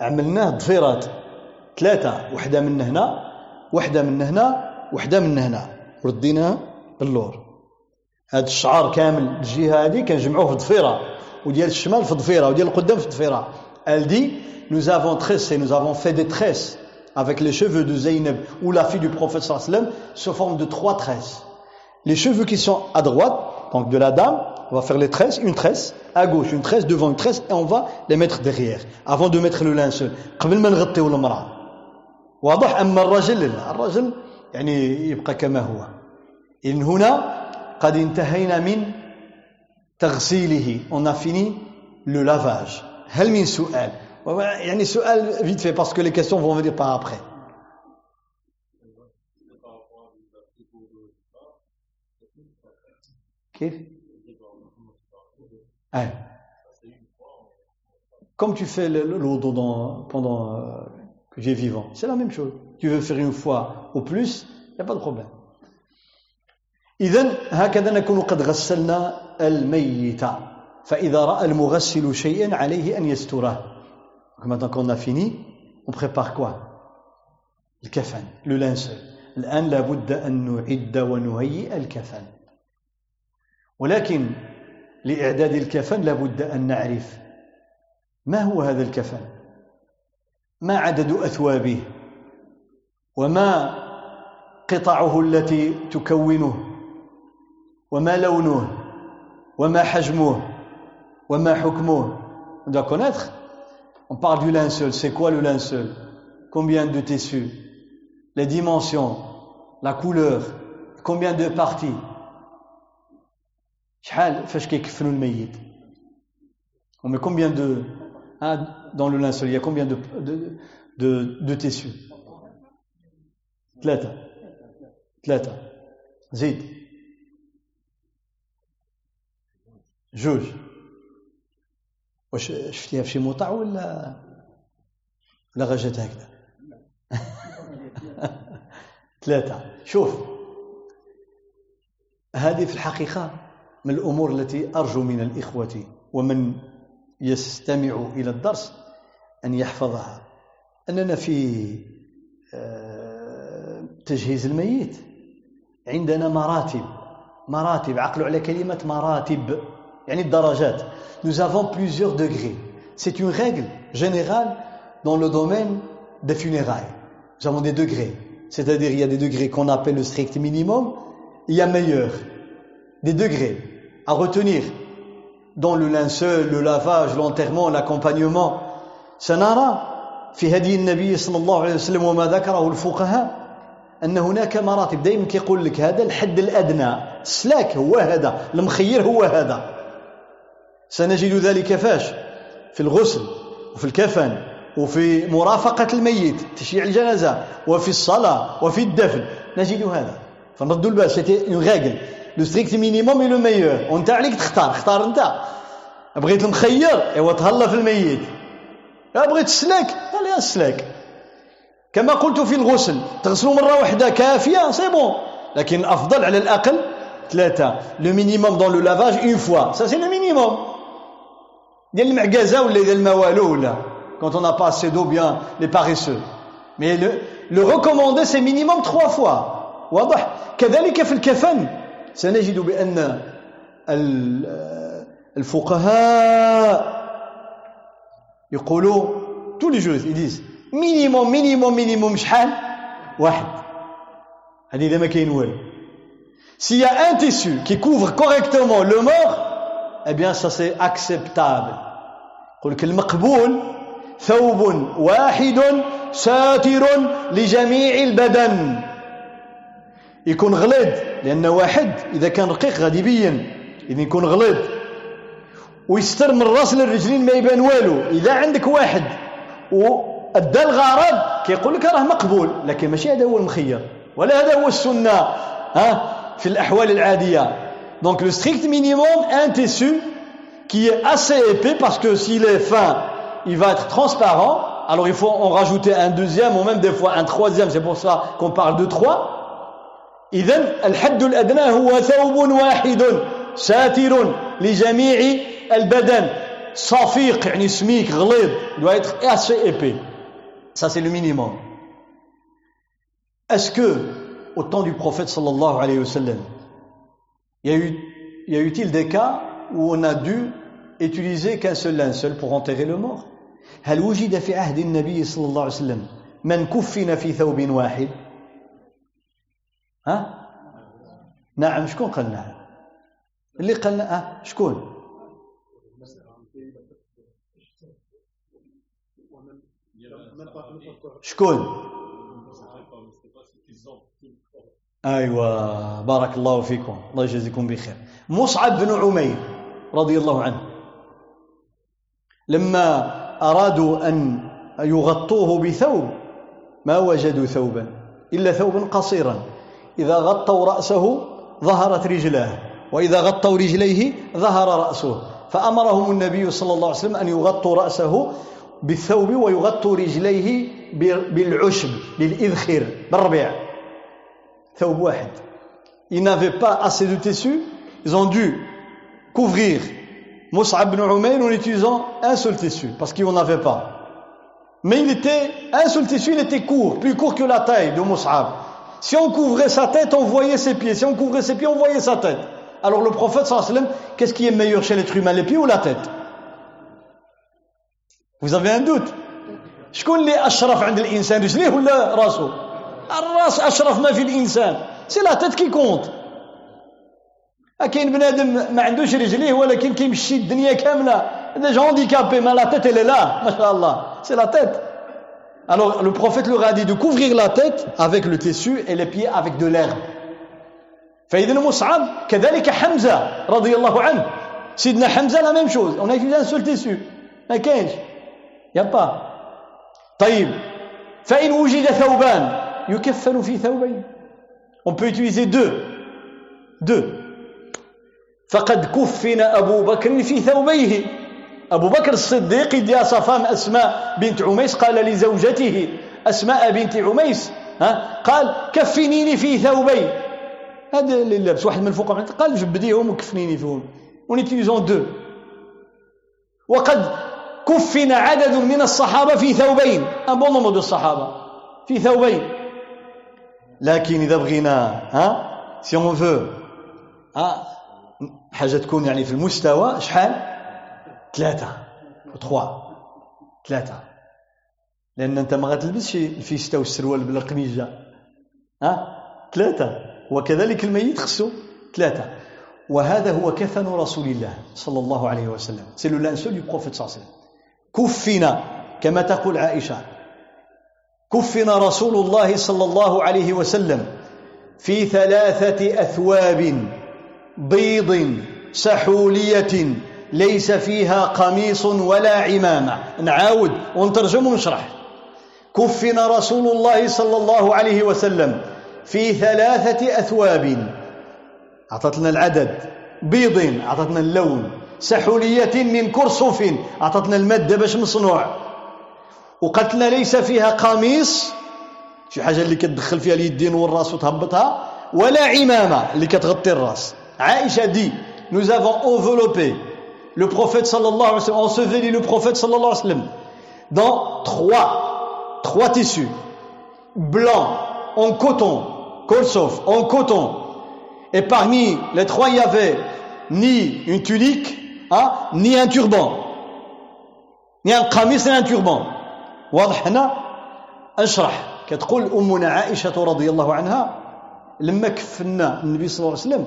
A: عملناه ضفيرات ثلاثة وحدة من هنا وحدة من هنا وحدة من هنا رديناها باللور. هذا الشعر كامل الجهة هذه كنجمعوه في ضفيرة وديال الشمال في ضفيرة وديال القدام في ضفيرة. elle dit nous avons tressé nous avons fait des tresses avec les cheveux de Zaynab ou la fille du prophète sallam sous forme de trois tresses les cheveux qui sont à droite donc de la dame on va faire les tresses, une tresse à gauche, une tresse devant une tresse et on va les mettre derrière avant de mettre le linceul قبل ما نغطيو المرأة واضح أما الرجل لا الرجل يعني يبقى كما هو إن هنا قد انتهينا من تغسيله on a fini le lavage هل من سؤال يعني سؤال vite fait parce que les questions vont venir par après كيف Hein. Comme tu fais le, le, pendant euh, que j'ai vivant, c'est la même chose. Tu veux faire une fois ou plus, il n'y a pas de problème. إذن هكذا نكون قد غسلنا الميت فإذا رأى المغسل شيئا عليه أن يستره Maintenant qu'on a fini, on prépare quoi الكفن le linceul الآن لابد أن نعد ونهيئ الكفن ولكن لإعداد الكفن لابد أن نعرف ما هو هذا الكفن ما عدد أثوابه وما قطعه التي تكونه وما لونه وما حجمه وما حكمه on doit connaître on parle du linceul c'est quoi le linceul combien de tissus les dimensions la couleur combien de parties شحال فاش كيكفنوا الميت؟ Hein, dans le linceul il y a combien de de de, de tissus? ثلاثة ثلاثة زيد جوج واش شفتيها في شي مطع ولا ولا غجت هكذا ثلاثة شوف هذه في الحقيقة من الأمور التي أرجو من الإخوة ومن يستمع إلى الدرس أن يحفظها أننا في آه، تجهيز الميت عندنا مراتب مراتب عقلوا على كلمة مراتب يعني الدرجات nous avons plusieurs degrés c'est une règle générale dans le domaine des funérailles nous avons des degrés c'est-à-dire il y a des degrés qu'on appelle le strict minimum il y a meilleur des degrés à retenir dans le linceul, le lavage, l'enterrement, l'accompagnement. سنرى في هدي النبي صلى الله عليه وسلم وما ذكره الفقهاء أن هناك مراتب دائما كيقول لك هذا الحد الأدنى السلاك هو هذا المخير هو هذا سنجد ذلك فاش في الغسل وفي الكفن وفي مرافقة الميت تشييع الجنازة وفي الصلاة وفي الدفن نجد هذا c'est une règle le strict minimum et le meilleur وانت عليك تختار اختار انت بغيت المخير ايوا تهلا في الميت بغيت السلاك خليها السلاك كما قلت في الغسل تغسلوا مرة واحدة كافية c'est bon لكن الأفضل على الأقل ثلاثة le minimum dans le lavage une fois ça c'est le minimum ديال المعكازة ولا ديال الموالو ولا quand on n'a pas assez d'eau bien les paresseux. Mais le, le recommandé c'est minimum trois fois. واضح كذلك في الكفن سنجد بأن الفقهاء يقولوا tous les juges ils disent minimum minimum minimum شحال؟ واحد. هذه إذا ما كاين والو. S'il y a un le qui est bien ça c'est acceptable bien, المقبول ثوب واحد ساتر لجميع البدن يكون غليظ لأن واحد إذا كان رقيق غادي يبين إذا يكون غليظ. ويستر من الراس للرجلين ما يبان والو إذا عندك واحد. وأدى الغرض كيقول لك راه مقبول لكن ماشي هذا هو المخير ولا هذا هو السنة ها في الأحوال العادية. donc le strict minimum un tissu épais parce que s'il est fin il va être transparent. Alors il faut en rajouter un deuxième ou même des fois un troisième. C'est pour ça qu'on parle de trois. إذا الحد الأدنى هو ثوب واحد ساتر لجميع البدن. صفيق يعني سميك غليظ doit être assez épais ça c'est le minimum est-ce que au temps du prophète صلى الله عليه وسلم يا يو يا يوتيل دي كا où on a dû utiliser سول seul linceul pour enterrer le mort? هل وجد في عهد النبي صلى الله عليه وسلم من كفن في ثوب واحد؟ ها؟ نعم شكون قال نعم اللي قال آه شكون؟ شكون؟ ايوا بارك الله فيكم. الله يجزيكم بخير. مصعب بن عمير رضي الله عنه. لما أرادوا أن يغطوه بثوب ما وجدوا ثوبا إلا ثوبا قصيرا. إذا غطوا رأسه ظهرت رجلاه وإذا غطوا رجليه ظهر رأسه فأمرهم النبي صلى الله عليه وسلم أن يغطوا رأسه بالثوب ويغطوا رجليه بالعشب بالإذخر بالربيع ثوب واحد Ils n'avaient pas assez de tissu, ils ont dû couvrir Mus'ab ibn Umayr en utilisant un seul tissu, parce qu'il n'en avait pas. Mais il était, un seul tissu, il était court, plus court que la taille de Mus'ab. Si on couvrait sa tête, on voyait ses pieds. Si on couvrait ses pieds, on voyait sa tête. Alors le prophète صلى qu'est-ce qui est meilleur chez l'être humain, les pieds ou la tête? Vous avez un doute.? Je connais le chef de l'humanité. Le chevelu, le rasoir. Le ras. C'est la tête qui compte. A qui une benediction hindoue chez le religieux ou à laquelle Kimchi d'année comme mais la tête elle est là. C'est la tête. Alors le prophète leur a dit de couvrir la tête avec le tissu et les pieds avec de l'herbe. فإذا مصعب كذلك حمزة رضي الله عنه سيدنا حمزة لا ميم شوز on a utilisé un seul tissu ما كاينش يا با طيب فإن وجد ثوبان يكفن في ثوبين on peut utiliser deux deux فقد كفن أبو بكر في ثوبيه أبو بكر الصديق يدي صفام أسماء بنت عميس قال لزوجته أسماء بنت عميس ها؟ قال كفنيني في ثوبين هذا اللي لابس واحد من الفوق قال جبديهم وكفنيني فيهم. en utilisant deux وقد كفن عدد من الصحابة في ثوبين. un bon الصحابة في ثوبين. لكن إذا بغينا ها؟ si on veut ها؟ حاجة تكون يعني في المستوى شحال؟ ثلاثة تخوا. ثلاثة. لأن أنت ما غتلبسش الفيستا والسروال بلا قميجة. ها؟ ثلاثة. وكذلك الميت خصو ثلاثة. وهذا هو كفن رسول الله صلى الله عليه وسلم. c'est le linceul du prophète صلى الله عليه وسلم. كفن كما تقول عائشة. كفن رسول الله صلى الله عليه وسلم في ثلاثة أثواب بيض سحولية ليس فيها قميص ولا عمامة. نعاود ونترجم ونشرح. كفن رسول الله صلى الله عليه وسلم في ثلاثة أثواب. أعطتنا العدد. بيض أعطتنا اللون. سحولية من كرصف أعطتنا المادة باش مصنوع وقالت ليس فيها قميص. شي حاجة اللي كتدخل فيها اليدين والراس وتهبطها؟ ولا عمامة اللي كتغطي الراس. عائشة دي nous avons enveloppé. le prophète sallallahu alayhi wa sallam enseveli le prophète sallallahu alayhi wa sallam dans trois trois tissus blancs en coton kolsov en coton et parmi les trois il y avait ni une tunique hein, ni un turban ni un qamis ni un turban واضح هنا اشرح كتقول امنا عائشه رضي الله عنها لما كفنا النبي صلى الله عليه وسلم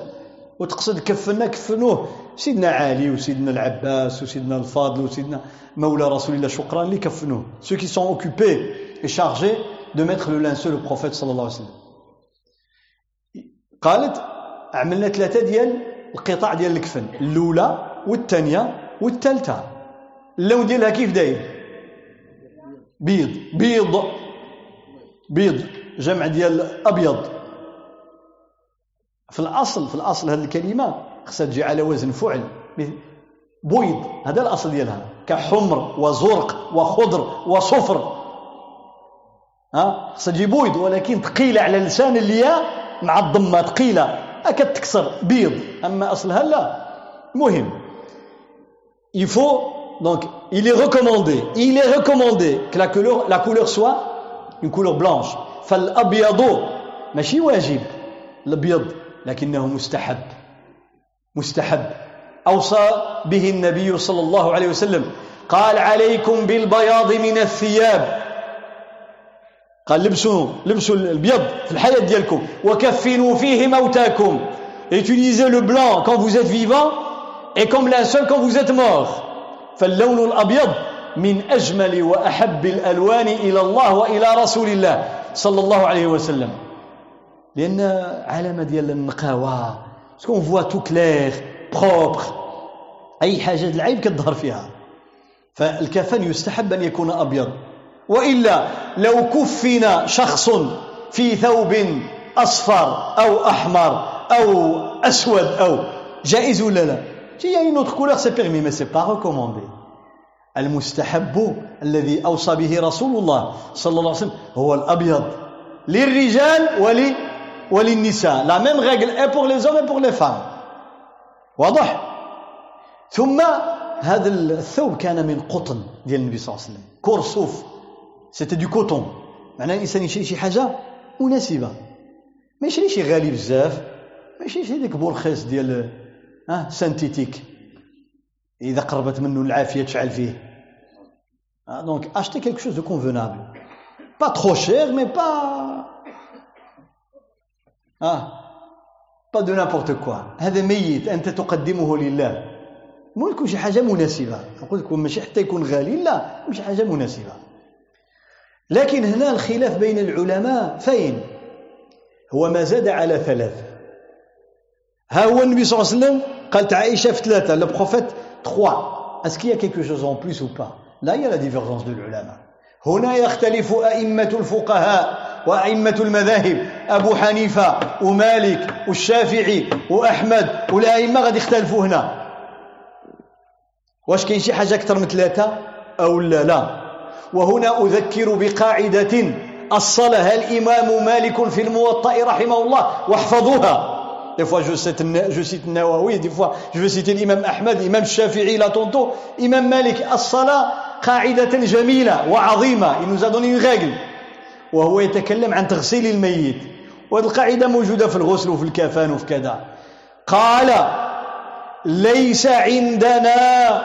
A: وتقصد كفنا كفنوه. سيدنا علي وسيدنا العباس وسيدنا الفاضل وسيدنا مولى رسول الله شكرا اللي كفنوه. Ceux qui sont occupés et chargés de mettre le linceul au prophète صلى الله عليه وسلم قالت عملنا ثلاثة ديال القطع ديال الكفن الأولى والثانية والثالثة. اللون ديالها كيف داير؟ بيض. بيض. بيض. جمع ديال أبيض. في الأصل في الأصل هذه الكلمة خصها تجي على وزن فعل. بيض هذا الأصل ديالها. كحمر وزرق وخضر وصفر. ها؟ خصها تجي بيض ولكن ثقيلة على لسان الياء مع الضمة ثقيلة. كتكسر بيض. أما أصلها لا. مهم. Il faut donc il est recommandé. Il est recommandé que la couleur la couleur soit une couleur blanche. فالأبيض ماشي واجب الأبيض لكنه مستحب مستحب. أوصى به النبي صلى الله عليه وسلم قال عليكم بالبياض من الثياب. قال لبسوا لبسوا البيض في الحياة ديالكم وكفنوا فيه موتاكم. Utilisez le blanc quand vous êtes vivant et comme linceul quand vous êtes mort. فاللون الأبيض من أجمل وأحب الألوان إلى الله وإلى رسول الله صلى الله عليه وسلم. لأن علامة ديال النقاوة ce qu'on voit tout clair propre أي حاجة العيب كتظهر فيها. فالكفن يستحب أن يكون أبيض. وإلا لو كفن شخص في ثوب أصفر أو أحمر أو أسود أو جائز ولا لا؟ une autre couleur, c'est permis, mais ce n'est pas recommandé. المستحب الذي أوصى به رسول الله صلى الله عليه وسلم هو الأبيض للرجال وللنساء. La même règle est pour les hommes et pour les femmes. واضح ثم هذا الثوب كان من قطن ديال النبي صلى الله عليه وسلم. كرصوف c'était du coton معناه الانسان يشري شي حاجة مناسبه ما يشري شي غالي بزاف ما يشريش هذيك بورخيص ديال ها synthétique اذا قربت منه العافيه تشعل فيه donc, achetez quelque chose de convenable. Pas trop cher, mais pas. Ah, pas de n'importe quoi. هذا ميت أنت تقدمه لله. مو يكون شي حاجة مناسبة. نقول لكم ماشي حتى يكون غالي، لا، مش حاجة مناسبة. لكن هنا الخلاف بين العلماء فين؟ هو ما زاد على ثلاث. ها هو النبي صلى الله عليه وسلم قالت عائشة في ثلاثة، le prophète trois. Est-ce qu'il y a quelque chose en plus ou pas Là, il y a la divergence de. هنا يختلف أئمة الفقهاء وأئمة المذاهب أبو حنيفة ومالك والشافعي وأحمد والأئمة غادي يختلفوا هنا. واش كاين شي حاجة أكثر من ثلاثة أو لا؟ لا. وهنا أذكر بقاعدة أصلها الإمام مالك في الموطأ رحمه الله؟ واحفظوها. Des fois, je cite, je cite Nawawi, des fois, je veux citer l'imam Ahmed, l'imam Shafi'i, là, tantôt, imam Malik, as-sala, قاعدة جميلة وعظيمة. Il nous a donné une règle. وهو يتكلم عن تغسيل الميت. وهذه القاعدة موجودة في الغسل وفي الكفان وفي كذا. قال: ليس عندنا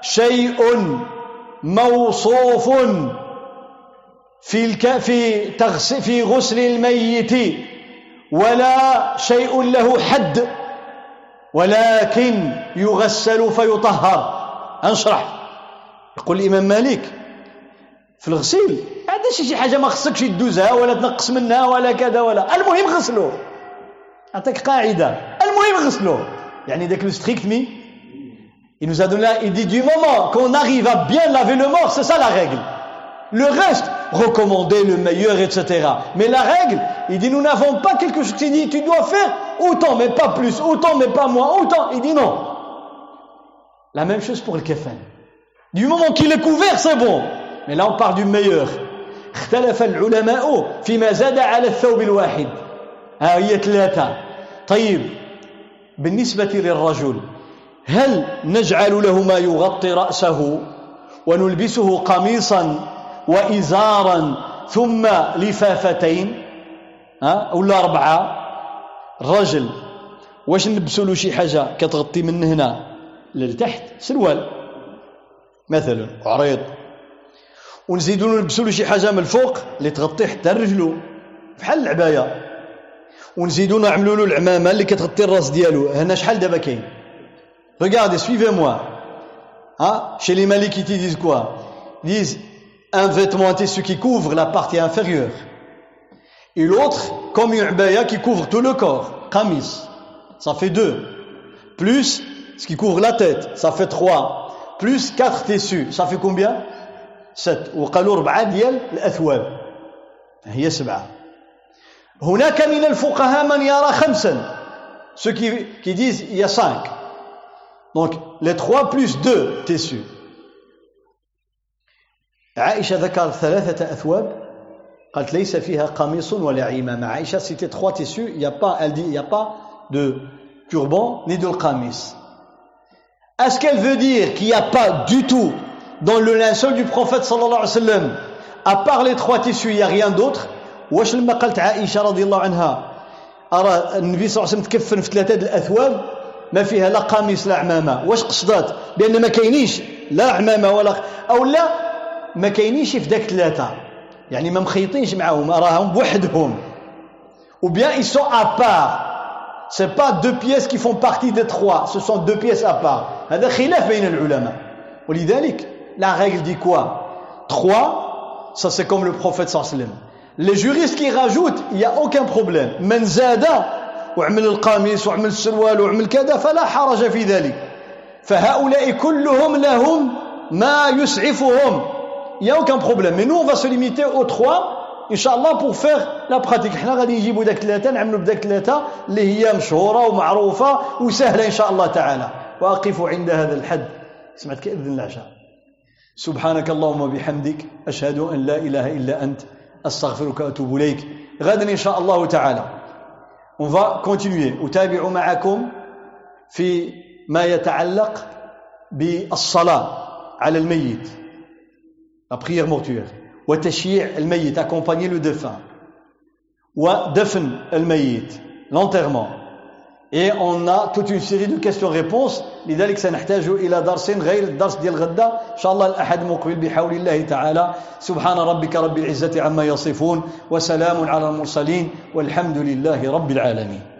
A: شيء موصوف في الك... في تغس... في غسل الميت ولا شيء له حد ولكن يغسل فيطهر انشرح يقول الإمام مالك في الغسيل ما عندهاش شي حاجه ما خصكش تدوزها ولا تنقص منها ولا كذا ولا المهم غسلوه عطيك قاعده المهم غسلوه يعني ذاك لو ستريكت مي Il nous a donné, il dit du moment qu'on arrive à bien laver le mort, c'est ça la règle. Le reste, recommander le meilleur, etc. Mais la règle, il dit, nous n'avons pas quelque chose qui dit, tu dois faire autant, mais pas plus, autant, mais pas moins, autant. Il dit non. La même chose pour le kefan. Du moment qu'il est couvert, c'est bon. Mais là, on parle du meilleur. اختلف العلماء فيما زاد على الثوب الواحد. ها هي ثلاثة. طيب بالنسبة للرجل هل نجعل له ما يغطي رأسه ونلبسه قميصا وإزارا ثم لفافتين؟ ها؟ ولا أربعة؟ الرجل واش نلبسوا له شي حاجة كتغطي من هنا؟ للتحت سروال. مثلا عريض. ونزيدوا نلبسوا له شي حاجة من الفوق اللي تغطي حتى رجلو بحال العباية ونزيدوا نعملوا له العمامة اللي كتغطي الراس ديالو هنا شحال دابا كاين Regardez, suivez-moi. Hein? Chez les Malikites, ils disent quoi Ils disent un vêtement, un tissu qui couvre la partie inférieure. Et l'autre, comme une abaya qui couvre tout le corps, kamis. Ça fait deux. Plus ce qui couvre la tête, ça fait trois. Plus quatre tissus, ça fait combien Sept. وقالوا أربعة ديال الأثواب. هي سبعة. هناك من الفقهاء من يرى خمسا. Ceux qui, qui disent il y a cinq. Donc les trois plus deux tissus. عائشة ذكرت ثلاثة أثواب قالت ليس فيها قميص ولا عمامة عائشة c'était trois tissus il y a pas elle dit il y a pas de turban ni de qamis est-ce qu'elle veut dire qu'il n'y a pas du tout dans le linceul du prophète sallallahu alayhi wa sallam. À part les trois tissus il n'y a rien d'autre. واش لما قالت عائشة رضي الله عنها أرى النبي صلى الله عليه وسلم تكفن في ثلاثة الأثواب ما فيها لا قميص لا عمامة واش قصدات بأن ما كاينيش لا عمامة ولا أو لا ما كاينينش في داك ثلاثة يعني ما مخيطينش معاهم راهم بوحدهم ou bien ils sont à part. C'est pas deux pièces qui font partie des trois. Ce sont deux pièces à part. هذا خلاف بين العلماء ولذلك la règle dit quoi trois ça c'est comme le prophète sallam les juristes qui rajoutent il n'y a aucun problème من زاد وعمل القميص وعمل السروال وعمل كذا فلا حرج في ذلك فهؤلاء كلهم لهم ما يسعفهم il n'y a aucun problème. Mais nous, on va se limiter aux trois, Inch'Allah, pour faire la pratique. إحنا غادي نجيبوا داك ثلاثة نعملوا بداك ثلاثة اللي هي مشهورة ومعروفة وسهلة إن شاء الله تعالى. وأقف عند هذا الحد. سمعت كإذن العشاء. سبحانك اللهم وبحمدك أشهد أن لا إله إلا أنت أستغفرك وأتوب إليك. غدا إن شاء الله تعالى. On va continuer. أتابع معكم في ما يتعلق بالصلاة على الميت. la prière mortuaire وتشييع الميت accompagner le défunt ودفن الميت l'enterrement Et on a toute une série de questions-réponses. لذلك سنحتاج إلى درس غير الدرس ديال غدا. إن شاء الله الأحد المقبل بحول الله تعالى. سبحان ربك رب العزة عما يصفون وسلام على المرسلين والحمد لله رب العالمين.